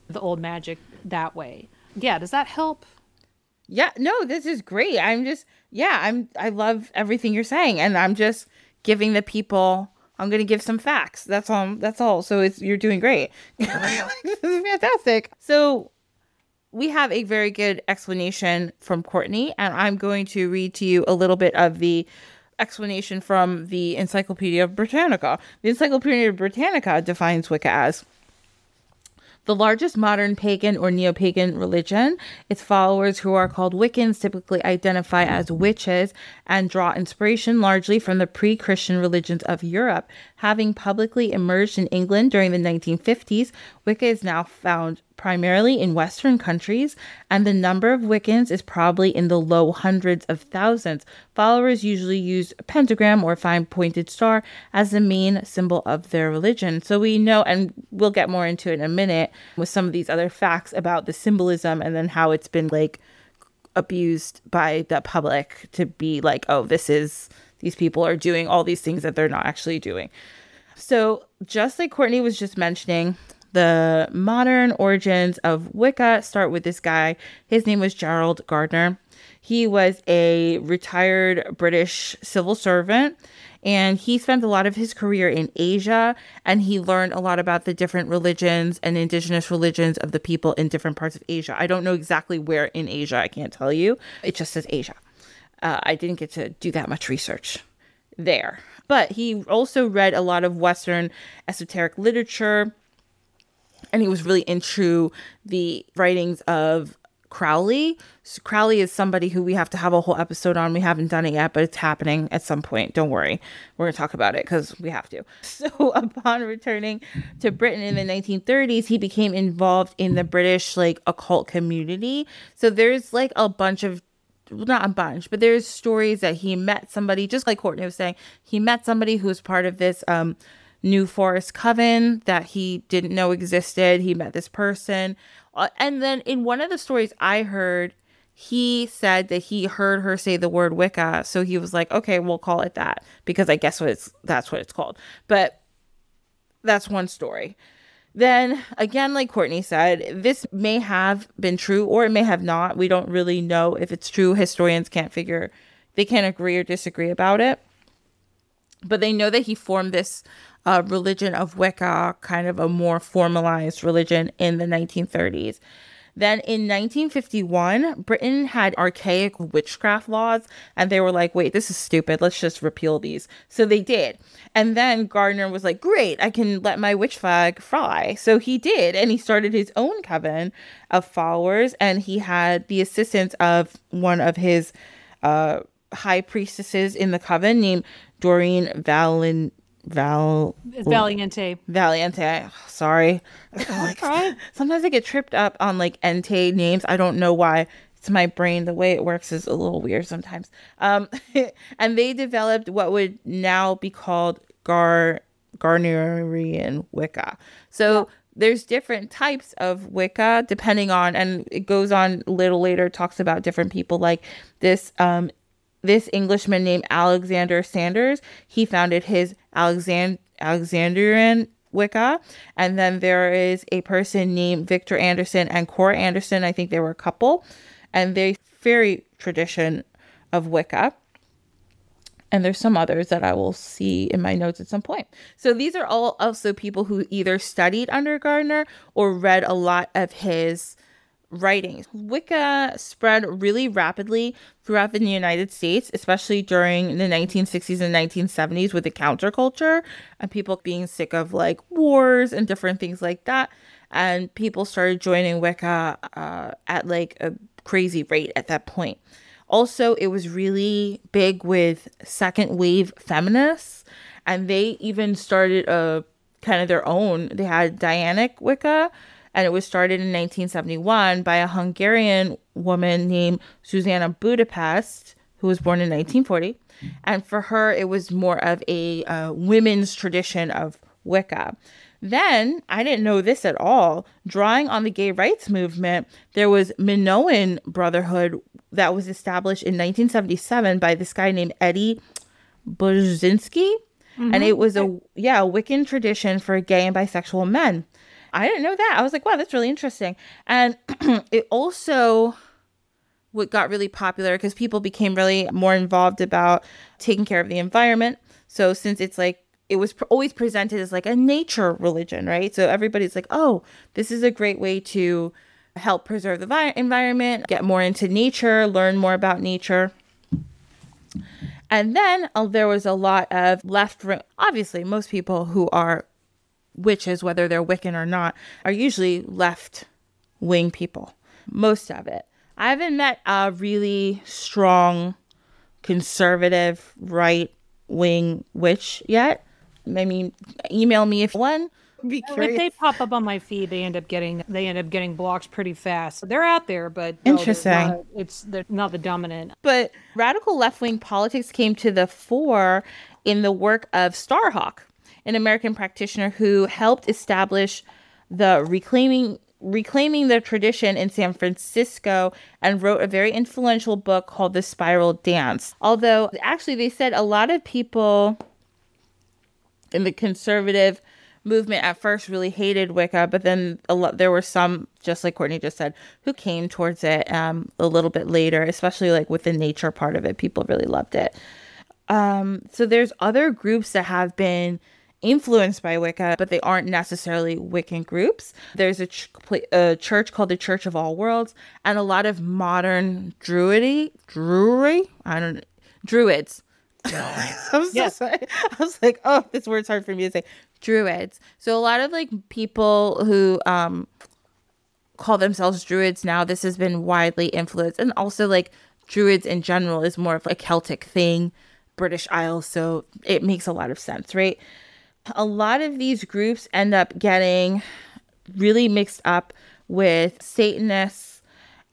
the old magic that way. Yeah. Does that help? Yeah, no, this is great. I'm just yeah, I'm I love everything you're saying and I'm just giving the people I'm going to give some facts. That's all that's all. So it's you're doing great. *laughs* this is fantastic. So we have a very good explanation from Courtney and I'm going to read to you a little bit of the explanation from the Encyclopedia Britannica. The Encyclopedia Britannica defines Wicca as the largest modern pagan or neo pagan religion. Its followers, who are called Wiccans, typically identify as witches and draw inspiration largely from the pre Christian religions of Europe. Having publicly emerged in England during the 1950s, Wicca is now found primarily in Western countries, and the number of Wiccans is probably in the low hundreds of thousands. Followers usually use a pentagram or fine pointed star as the main symbol of their religion. So we know, and we'll get more into it in a minute with some of these other facts about the symbolism and then how it's been like abused by the public to be like, oh, this is, these people are doing all these things that they're not actually doing. So, just like Courtney was just mentioning, the modern origins of Wicca start with this guy. His name was Gerald Gardner. He was a retired British civil servant and he spent a lot of his career in Asia and he learned a lot about the different religions and indigenous religions of the people in different parts of Asia. I don't know exactly where in Asia, I can't tell you. It just says Asia. Uh, I didn't get to do that much research there. But he also read a lot of Western esoteric literature and he was really into the writings of Crowley. So Crowley is somebody who we have to have a whole episode on. We haven't done it yet, but it's happening at some point. Don't worry. We're going to talk about it because we have to. *laughs* So, upon returning to Britain in the 1930s, he became involved in the British like occult community. So, there's like a bunch of well, not a bunch, but there's stories that he met somebody, just like Courtney was saying, he met somebody who was part of this um New Forest Coven that he didn't know existed. He met this person. Uh, and then in one of the stories I heard, he said that he heard her say the word Wicca. So he was like, okay, we'll call it that because I guess what it's, that's what it's called. But that's one story. Then again, like Courtney said, this may have been true or it may have not. We don't really know if it's true. Historians can't figure, they can't agree or disagree about it. But they know that he formed this uh, religion of Wicca, kind of a more formalized religion in the 1930s. Then in 1951, Britain had archaic witchcraft laws, and they were like, wait, this is stupid. Let's just repeal these. So they did. And then Gardner was like, great, I can let my witch flag fly. So he did. And he started his own coven of followers, and he had the assistance of one of his uh, high priestesses in the coven named Doreen Valen. Val it's Valiente. Valiente. Sorry. like, *laughs* sometimes I get tripped up on like Ente names. I don't know why. It's my brain. The way it works is a little weird sometimes. Um, *laughs* and they developed what would now be called Gar Garnerian Wicca. So. Yeah there's different types of Wicca depending on, and it goes on a little later, talks about different people like this um, this Englishman named Alexander Sanders, he founded his Alexand- Alexandrian Wicca. And then there is a person named Victor Anderson and Cora Anderson. I think they were a couple. And they Feri tradition of Wicca. And there's some others that I will see in my notes at some point. So these are all also people who either studied under Gardner or read a lot of his writings. Wicca spread really rapidly throughout the United States, especially during the 1960s and 1970s with the counterculture and people being sick of like wars and different things like that. And people started joining Wicca uh, at like a crazy rate at that point. Also, it was really big with second wave feminists, and they even started a kind of their own. They had Dianic Wicca, and it was started in 1971 by a Hungarian woman named Zsuzsanna Budapest, who was born in 1940. And for her, it was more of a uh, women's tradition of Wicca. Then, I didn't know this at all. Drawing on the gay rights movement, there was Minoan Brotherhood that was established in 1977 by this guy named Eddie Buczynski. Mm-hmm. And it was a yeah, a Wiccan tradition for gay and bisexual men. I didn't know that. I was like, wow, that's really interesting. And *clears throat* it also what got really popular because people became really more involved about taking care of the environment. So since it's like it was always presented as like a nature religion, right? So everybody's like, "Oh, this is a great way to help preserve the vi- environment, get more into nature, learn more about nature." And then uh, there was a lot of left, obviously, most people who are witches, whether they're Wiccan or not, are usually left wing people. Most of it. I haven't met a really strong conservative right wing witch yet. I mean, email me if one. Be curious. If they pop up on my feed, they end up getting they end up getting blocked pretty fast. They're out there, but no, Interesting. they're not- it's they're not the dominant. But radical left wing politics came to the fore in the work of Starhawk, an American practitioner who helped establish the reclaiming reclaiming the tradition in San Francisco and wrote a very influential book called The Spiral Dance. Although actually they said a lot of people in the conservative movement at first really hated Wicca, but then a lot there were some, just like Courtney just said, who came towards it um, a little bit later, especially like with the nature part of it. People really loved it. Um, so there's other groups that have been influenced by Wicca, but they aren't necessarily Wiccan groups. There's a, ch- a church called the Church of All Worlds, and a lot of modern druidy, drury, I don't know, druids. *laughs* I'm so Yes. sorry. I was like, oh, this word's hard for me to say. Druids. So a lot of like people who um call themselves druids now, this has been widely influenced. And also like druids in general is more of a Celtic thing, British Isles, so it makes a lot of sense, right? A lot of these groups end up getting really mixed up with Satanists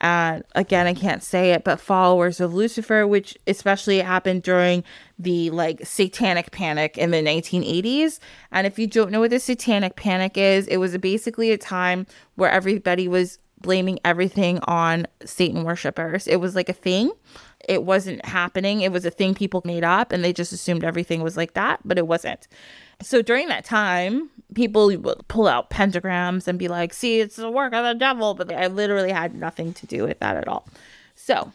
and again i can't say it but followers of lucifer which especially happened during the like satanic panic in the 1980s and if you don't know what the satanic panic is it was basically a time where everybody was blaming everything on satan worshippers it was like a thing it wasn't happening it was a thing people made up and they just assumed everything was like that but it wasn't so during that time, people would pull out pentagrams and be like, see, it's the work of the devil. But I literally had nothing to do with that at all. So,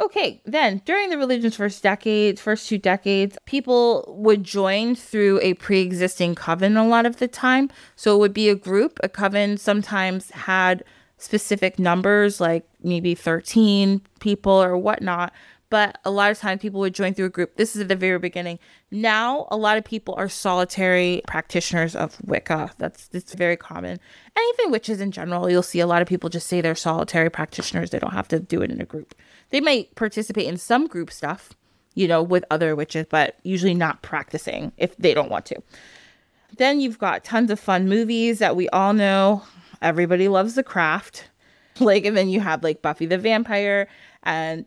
okay, then during the religion's first decades, first two decades, people would join through a pre existing coven a lot of the time. So it would be a group. A coven sometimes had specific numbers, like maybe 13 people or whatnot but a lot of times people would join through a group. This is at the very beginning. Now, a lot of people are solitary practitioners of Wicca. That's it's very common. And even witches in general, you'll see a lot of people just say they're solitary practitioners. They don't have to do it in a group. They might participate in some group stuff, you know, with other witches, but usually not practicing if they don't want to. Then you've got tons of fun movies that we all know. Everybody loves the craft. *laughs* Like, and then you have like Buffy the Vampire and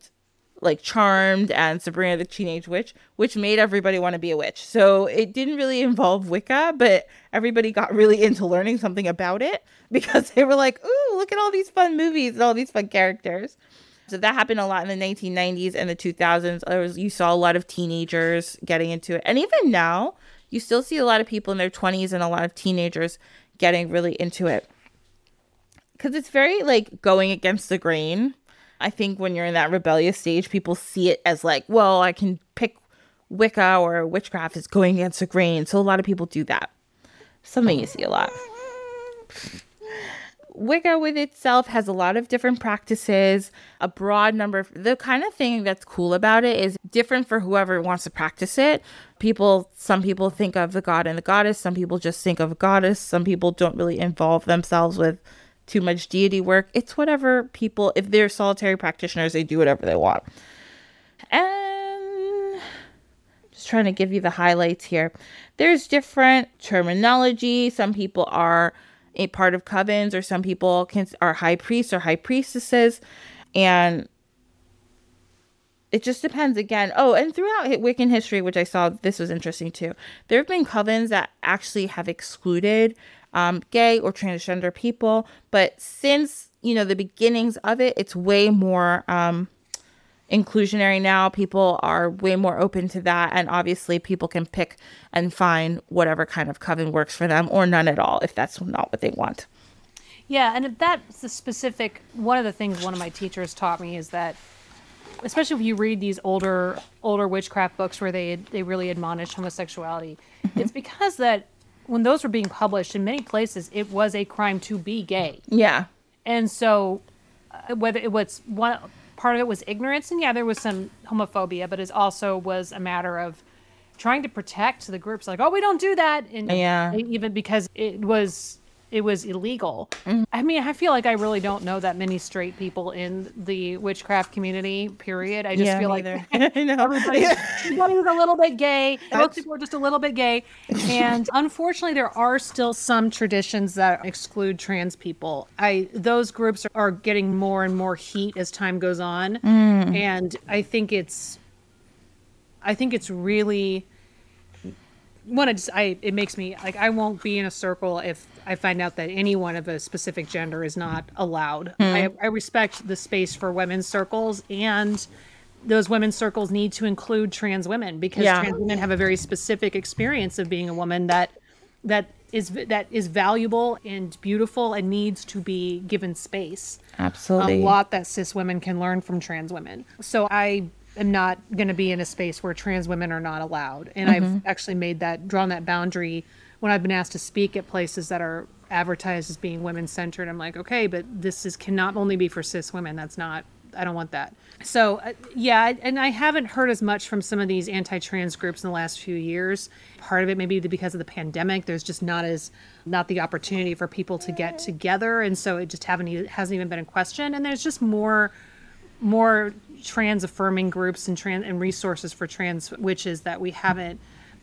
like Charmed and Sabrina the Teenage Witch, which made everybody want to be a witch. So it didn't really involve Wicca, but everybody got really into learning something about it *laughs* because they were like, ooh, look at all these fun movies and all these fun characters. So that happened a lot in the 1990s and the 2000s. There was, you saw a lot of teenagers getting into it. And even now, you still see a lot of people in their 20s and a lot of teenagers getting really into it. Because it's very like going against the grain. I think when you're in that rebellious stage, people see it as like, well, I can pick Wicca or witchcraft is going against the grain. So a lot of people do that. Something you see a lot. Wicca with itself has a lot of different practices, a broad number. Of, the kind of thing that's cool about it is different for whoever wants to practice it. People, some people think of the god and the goddess, some people just think of a goddess, some people don't really involve themselves with too much deity work. It's whatever people, if they're solitary practitioners, they do whatever they want. And just trying to give you the highlights here. There's different terminology. Some people are a part of covens, or some people can are high priests or high priestesses, and it just depends again. Oh, and throughout Wiccan history, which I saw this was interesting too, there have been covens that actually have excluded um, gay or transgender people, but since you know the beginnings of it, it's way more um, inclusionary now. People are way more open to that, and obviously, people can pick and find whatever kind of coven works for them, or none at all if that's not what they want. Yeah, and if that's the specific one of the things one of my teachers taught me is that especially if you read these older older witchcraft books where they they really admonish homosexuality, it's because that when those were being published in many places it was a crime to be gay. Yeah, And so uh, whether it was one part of it was ignorance and yeah there was some homophobia but it also was a matter of trying to protect the groups like oh we don't do that and Yeah. even because it was it was illegal Mm-hmm. i mean i feel like i really don't know that many straight people in the witchcraft community period i just yeah, feel like. *laughs* *laughs* I know. everybody, *laughs* everybody's a little bit gay. Most people are just a little bit gay. And unfortunately, there are still some traditions that exclude trans people. I those groups are, are getting more and more heat as time goes on, and I think it's, I think it's really. One, I just I it makes me like I won't be in a circle if I find out that anyone of a specific gender is not allowed. Hmm. I, I respect the space for women's circles and those women's circles need to include trans women because Yeah. trans women have a very specific experience of being a woman that that is that is valuable and beautiful and needs to be given space. Absolutely. A lot that cis women can learn from trans women. So I am not going to be in a space where trans women are not allowed. And mm-hmm. I've actually made that drawn that boundary when I've been asked to speak at places that are advertised as being women centered. I'm like, okay, but this is cannot only be for cis women. That's not I don't want that. So, uh, yeah, and I haven't heard as much from some of these anti-trans groups in the last few years. Part of it maybe because of the pandemic. There's just not as not the opportunity for people to get together, and so it just haven't hasn't even been in question. And there's just more more trans affirming groups and trans and resources for trans witches that we haven't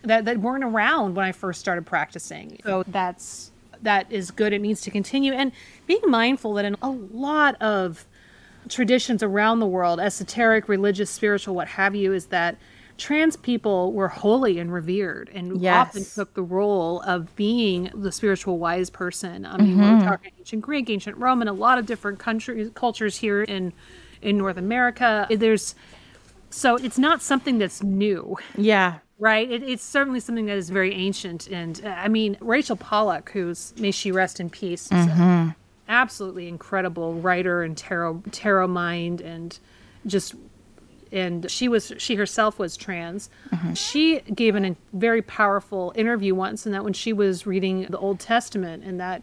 that, that weren't around when I first started practicing. So that's that is good. It needs to continue and being mindful that in a lot of traditions around the world, esoteric, religious, spiritual, what have you, is that trans people were holy and revered and Yes. often took the role of being the spiritual wise person. I mean, we're mm-hmm. talking ancient Greek, ancient Roman, a lot of different countries, cultures here in in North America. There's so it's not something that's new, yeah. Right? It, it's certainly something that is very ancient. And uh, I mean, Rachel Pollack, who's may she rest in peace, is a absolutely incredible writer and tarot tarot mind, and just and she was she herself was trans. She gave an, a very powerful interview once, and that when she was reading the Old Testament, and that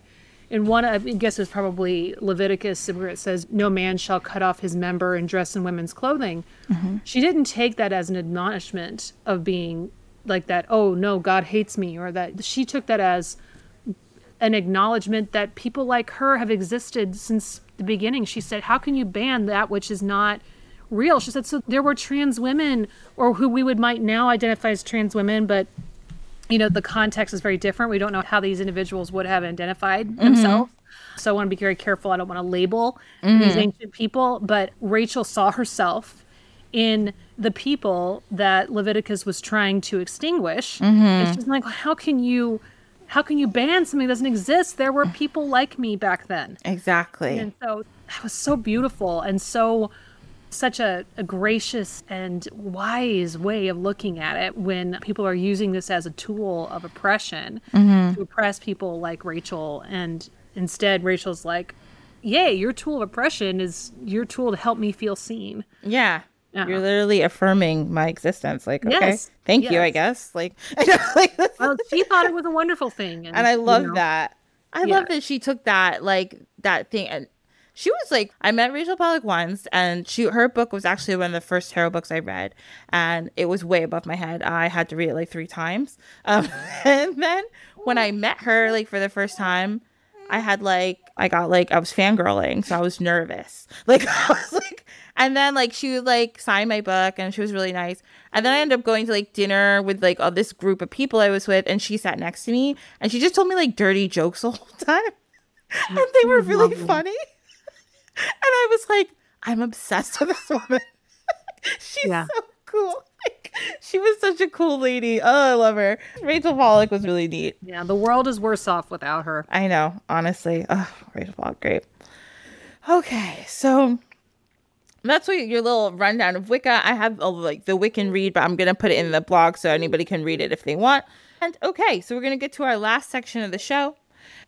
in one I guess it's probably Leviticus where it says, "No man shall cut off his member and dress in women's clothing." Mm-hmm. She didn't take that as an admonishment of being like that. Oh no, God hates me, or that she took that as an acknowledgement that people like her have existed since the beginning. She said, How can you ban that which is not real? She said, So there were trans women, or who we would might now identify as trans women, but you know, the context is very different. We don't know how these individuals would have identified mm-hmm. themselves. So I want to be very careful. I don't want to label these mm. ancient people, but Rachel saw herself in the people that Leviticus was trying to extinguish. Mm-hmm. And she's like, how can you how can you ban something that doesn't exist? There were people like me back then. Exactly. And so that was so beautiful and so such a, a gracious and wise way of looking at it when people are using this as a tool of oppression mm-hmm. to oppress people like Rachel. And instead, Rachel's like, Yay, your tool of oppression is your tool to help me feel seen. Yeah. Yeah. You're literally affirming my existence. Like, okay, Yes, thank you, I guess. Like, *laughs* I know, like, Well, she thought it was a wonderful thing. *laughs* and I you love know, that. I Yeah. love that she took that, like, that thing, and she was like, I met Rachel Pollack once, and she her book was actually one of the first tarot books I read, and it was way above my head. I had to read it like three times, *laughs* um, and then when I met her, like for the first time, I had like I got like I was fangirling, so I was nervous. *laughs* Like I was like, and then like she would like sign my book, and she was really nice. And then I ended up going to like dinner with like all this group of people I was with, and she sat next to me, and she just told me like dirty jokes the whole *laughs* time, and they were really funny. *laughs* And I was like, I'm obsessed with this woman. *laughs* She's Yeah. so cool. *laughs* Like, she was such a cool lady. Oh, I love her. Rachel Pollack was really neat. Yeah, the world is worse off without her. I know, honestly. Oh, Rachel Pollack, great. Okay, so that's what your little rundown of Wicca. I have a, like the Wiccan read, but I'm gonna put it in the blog so anybody can read it if they want. And okay, so we're gonna get to our last section of the show.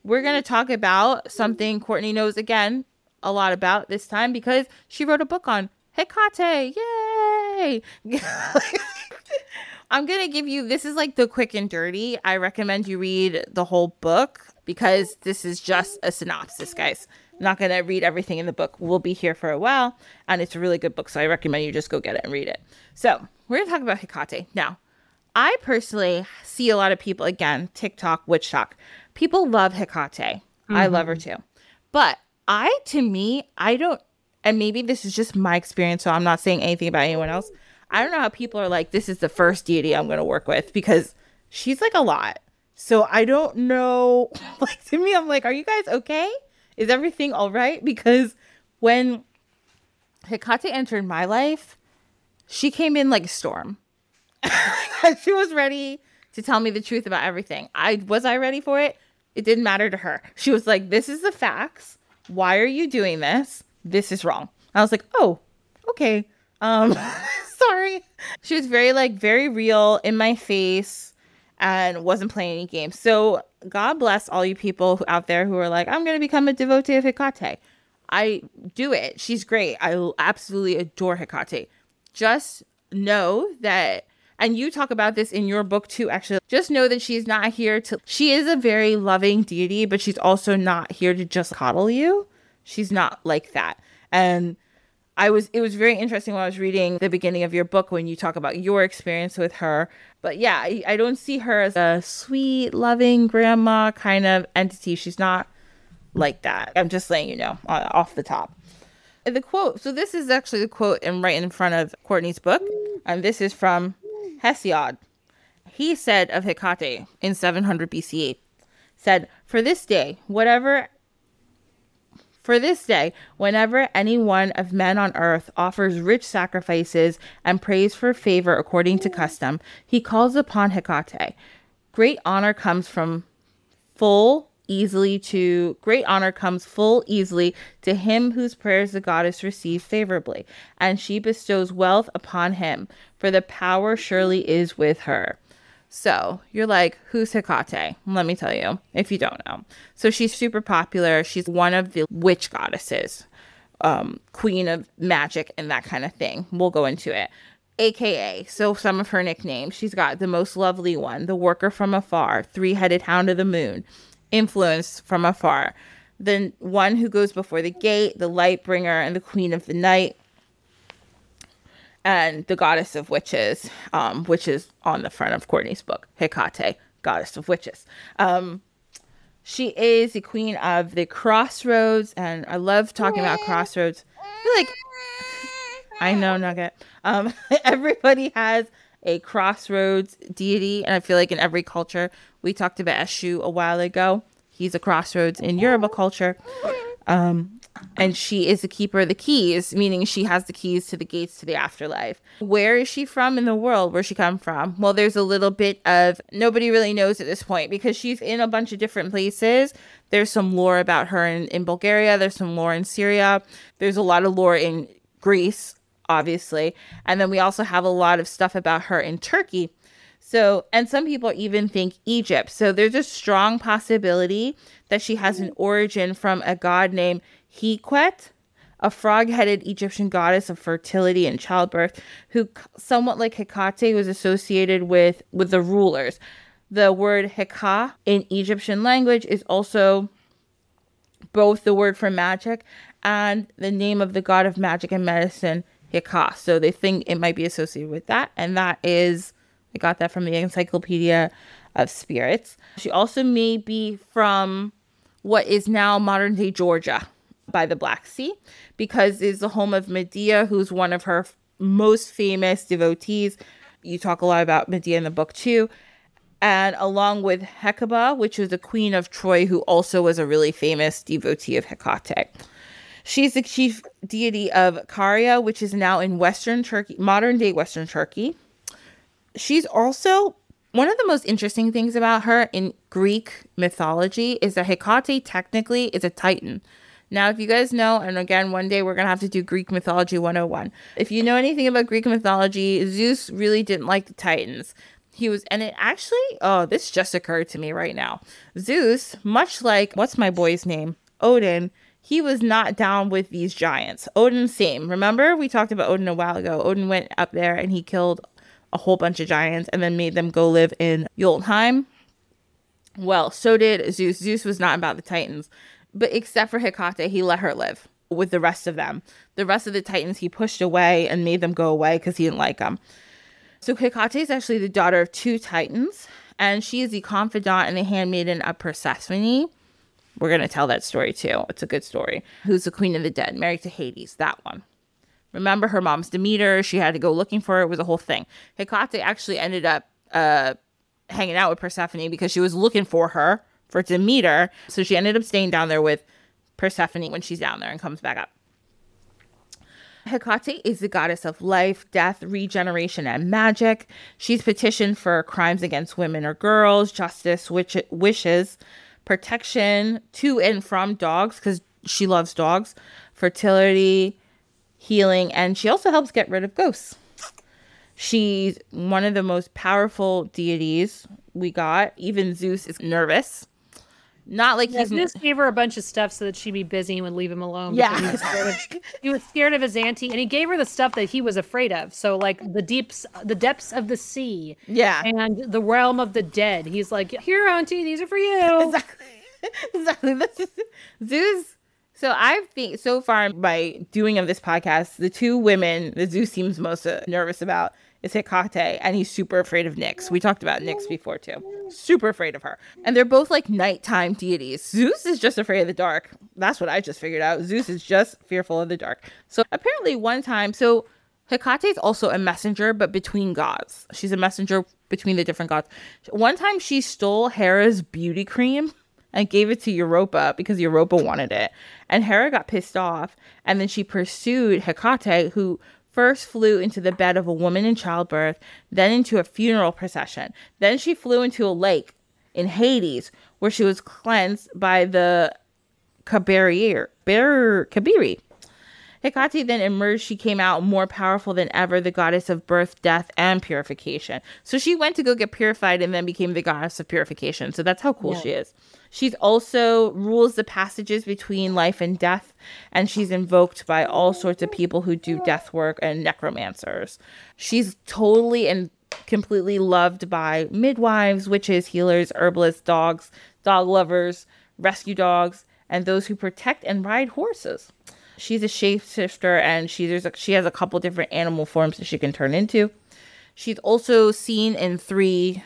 We're gonna talk about something Courtney knows again a lot about this time because she wrote a book on Hecate. Yay! *laughs* I'm gonna give you this is like the quick and dirty. I recommend you read the whole book because this is just a synopsis, guys. I'm not gonna read everything in the book. We'll be here for a while, and it's a really good book, so I recommend you just go get it and read it. So we're gonna talk about Hecate now. I personally see a lot of people again, TikTok, witch talk. People love Hecate. Mm-hmm. I love her too. But I, to me, I don't, and maybe this is just my experience, so I'm not saying anything about anyone else. I don't know how people are like, this is the first deity I'm going to work with because she's like a lot. So I don't know. *laughs* Like, to me, I'm like, are you guys okay? Is everything all right? Because when Hecate entered my life, she came in like a storm. *laughs* she was ready to tell me the truth about everything. I was I ready for it? It didn't matter to her. She was like, "This is the facts. Why are you doing this? This is wrong." I was like, "Oh, okay. Um *laughs* sorry." She was very like very real in my face and wasn't playing any games. So, God bless all you people out there who are like, "I'm going to become a devotee of Hecate. I do it. She's great. I absolutely adore Hecate. Just know that and you talk about this in your book too actually. Just know that she's not here to she is a very loving deity but she's also not here to just coddle you. She's not like that. And i was it was very interesting when i was reading the beginning of your book when you talk about your experience with her. But yeah i, I don't see her as a sweet loving grandma kind of entity. She's not like that. I'm just letting you know uh, off the top. The quote so this is actually the quote and right in front of courtney's book. And this is from Hesiod. He said of Hecate in 700 BCE, said, For this day, whatever for this day, whenever any one of men on earth offers rich sacrifices and prays for favor according to custom, he calls upon Hecate. Great honor comes from full easily to great honor comes full easily to him whose prayers the goddess receives favorably, and she bestows wealth upon him, for the power surely is with her. So you're like, who's Hecate? Let me tell you, if you don't know. So she's super popular. She's one of the witch goddesses, um, queen of magic and that kind of thing. We'll go into it. AKA, so some of her nicknames. She's got the most lovely one, the worker from afar, three headed hound of the moon, influence from afar. The one who goes before the gate, the light bringer, and the queen of the night, and the goddess of witches, um, which is on the front of Courtney's book, Hecate, goddess of witches. Um, she is the queen of the crossroads, and I love talking about crossroads. I like I know Nugget. Um, *laughs* everybody has a crossroads deity, and I feel like in every culture, we talked about Eshu a while ago. He's a crossroads in Yoruba culture. Um, and she is the keeper of the keys, meaning she has the keys to the gates to the afterlife. Where is she from in the world? Where she come from? Well, there's a little bit of nobody really knows at this point because she's in a bunch of different places. There's some lore about her in, in Bulgaria. There's some lore in Syria. There's a lot of lore in Greece obviously. And then we also have a lot of stuff about her in Turkey. So, and some people even think Egypt. So there's a strong possibility that she has an origin from a god named Heqet, a frog-headed Egyptian goddess of fertility and childbirth, who somewhat like Hecate was associated with with the rulers. The word Heka in Egyptian language is also both the word for magic and the name of the god of magic and medicine, Heka. So they think it might be associated with that. And that is, I got that from the Encyclopedia of Spirits. She also may be from what is now modern day Georgia by the Black Sea, because it's the home of Medea, who's one of her most famous devotees. You talk a lot about Medea in the book too. And along with Hecuba, which was the queen of Troy, who also was a really famous devotee of Hecate. She's the chief deity of Caria, which is now in Western Turkey, modern day Western Turkey. She's also one of the most interesting things about her in Greek mythology is that Hecate technically is a Titan. Now, if you guys know, and again, one day we're going to have to do Greek mythology 101. If you know anything about Greek mythology, Zeus really didn't like the Titans. He was, and it actually, oh, this just occurred to me right now. Zeus, much like, what's my boy's name? Odin, he was not down with these giants. Odin, same. Remember, we talked about Odin a while ago. Odin went up there and he killed a whole bunch of giants and then made them go live in Jotunheim. Well, so did Zeus. Zeus was not about the Titans, but except for Hecate, he let her live with the rest of them. The rest of the Titans he pushed away and made them go away because he didn't like them. So Hecate is actually the daughter of two titans, and she is the confidant and the handmaiden of Persephone. We're going to tell that story too. It's a good story. Who's the queen of the dead, married to Hades, that one. Remember her mom's Demeter. She had to go looking for her. It was a whole thing. Hecate actually ended up uh, hanging out with Persephone because she was looking for her, for Demeter. So she ended up staying down there with Persephone when she's down there and comes back up. Hecate is the goddess of life, death, regeneration, and magic. She's petitioned for crimes against women or girls, justice, which wishes, protection to and from dogs, because she loves dogs, fertility, healing, and she also helps get rid of ghosts. She's one of the most powerful deities we got. Even Zeus is nervous not like yeah, he's Zeus gave her a bunch of stuff so that she'd be busy and would leave him alone. Yeah, he was, of, *laughs* he was, scared of his auntie, and he gave her the stuff that he was afraid of. So like the deeps, the depths of the sea, yeah, and the realm of the dead. He's like, here, auntie, these are for you. *laughs* Exactly, *laughs* exactly. This is Zeus. So I've been so far by doing of this podcast, the two women that Zeus seems most uh, nervous about is Hecate, and he's super afraid of Nyx. We talked about Nyx before too. Super afraid of her. And they're both like nighttime deities. Zeus is just afraid of the dark. That's what I just figured out. Zeus is just fearful of the dark. So apparently, one time, so Hecate is also a messenger, but between gods. She's a messenger between the different gods. One time, she stole Hera's beauty cream and gave it to Europa because Europa wanted it. And Hera got pissed off. And then she pursued Hecate, who first flew into the bed of a woman in childbirth, then into a funeral procession. Then she flew into a lake in Hades, where she was cleansed by the Kabir, Ber, Kabiri. Hecate then emerged. She came out more powerful than ever, the goddess of birth, death, and purification. So she went to go get purified and then became the goddess of purification. So that's how cool yeah. she is. She's also rules the passages between life and death, and she's invoked by all sorts of people who do death work and necromancers. She's totally and completely loved by midwives, witches, healers, herbalists, dogs, dog lovers, rescue dogs, and those who protect and ride horses. She's a shapeshifter, and she there's a, she has a couple different animal forms that she can turn into. She's also seen in three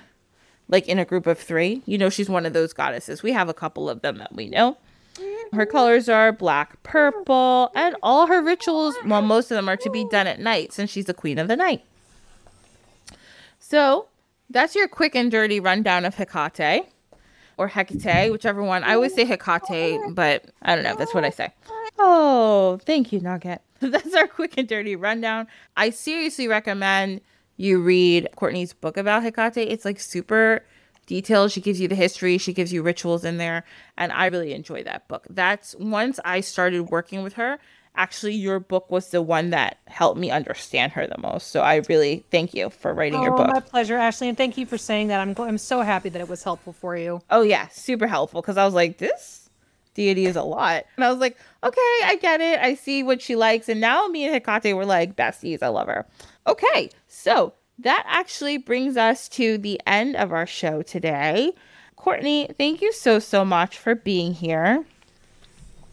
like in a group of three. You know, she's one of those goddesses. We have a couple of them that we know. Her mm-hmm. colors are black, purple, and all her rituals, well, most of them are to be done at night since she's the queen of the night. So that's your quick and dirty rundown of Hecate or Hecate, whichever one. I always say Hecate, but I don't know. That's what I say. Oh, thank you, Nugget. *laughs* That's our quick and dirty rundown. I seriously recommend you read Courtney's book about Hecate, it's like super detailed. She gives you the history, she gives you rituals in there, and I really enjoy that book. That's once I started working with her, actually your book was the one that helped me understand her the most. So I really thank you for writing oh, your book. My pleasure, Ashley, and thank you for saying that. I'm I'm so happy that it was helpful for you. Oh yeah, super helpful because I was like this deity is a lot. And I was like, okay, I get it. I see what she likes. And now me and Hecate were like besties. I love her. Okay, so that actually brings us to the end of our show today. Courtney, thank you so, so much for being here.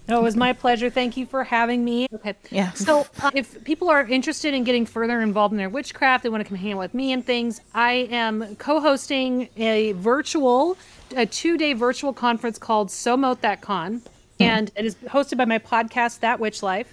No, it was my pleasure. Thank you for having me. Okay. Yeah. So, uh, if people are interested in getting further involved in their witchcraft, they want to come hang out with me and things, I am co hosting a virtual, a two day virtual conference called So Mote That Con. And it is hosted by my podcast, That Witch Life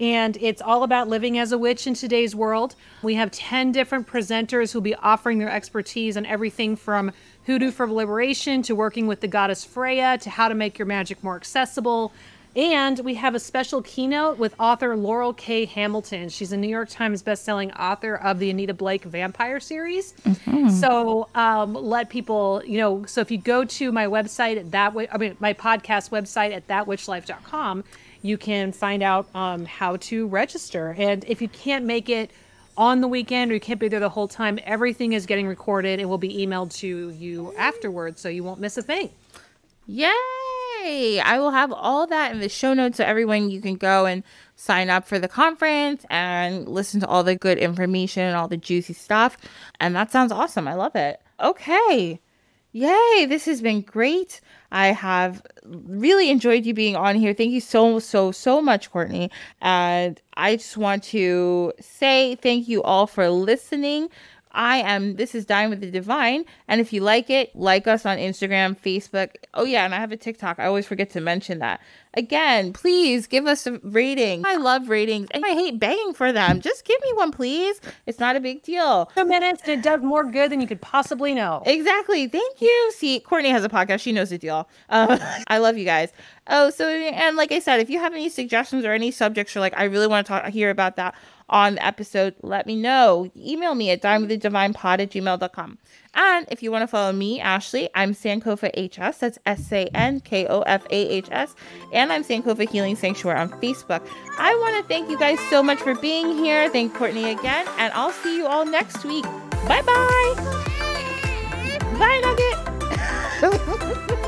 and it's all about living as a witch in today's world. We have 10 different presenters who'll be offering their expertise on everything from hoodoo for liberation to working with the goddess Freya to how to make your magic more accessible. And we have a special keynote with author Laurell K. Hamilton. She's a New York Times bestselling author of the Anita Blake Vampire series. Mm-hmm. So um, let people, you know, so if you go to my website at that, way I mean, my podcast website at thatwitchlife.com, you can find out um, how to register. And if you can't make it on the weekend or you can't be there the whole time, everything is getting recorded and will be emailed to you afterwards so you won't miss a thing. Yay! I will have all that in the show notes so everyone you can go and sign up for the conference and listen to all the good information and all the juicy stuff. And that sounds awesome. I love it. Okay. Yay, this has been great. I have really enjoyed you being on here. Thank you so, so, so much, Courtney. And I just want to say thank you all for listening. I am, this is Dine with the Divine. And if you like it, like us on Instagram, Facebook. Oh, yeah. And I have a TikTok. I always forget to mention that. Again, please give us a rating. I love ratings and I hate begging for them. Just give me one, please. It's not a big deal. Two minutes and it does more good than you could possibly know. Exactly. Thank you. See, Courtney has a podcast. She knows the deal. Uh, *laughs* I love you guys. Oh, so, and like I said, if you have any suggestions or any subjects you're like, I really want to talk, hear about that on the episode, let me know. Email me at dinewiththedivinepod at gmail.com. And if you want to follow me, Ashley, I'm Sankofa HS. That's S A N K O F A H S. And I'm Sankofa Healing Sanctuary on Facebook. I want to thank you guys so much for being here. Thank Courtney again. And I'll see you all next week. Bye bye. Bye, Nugget. *laughs*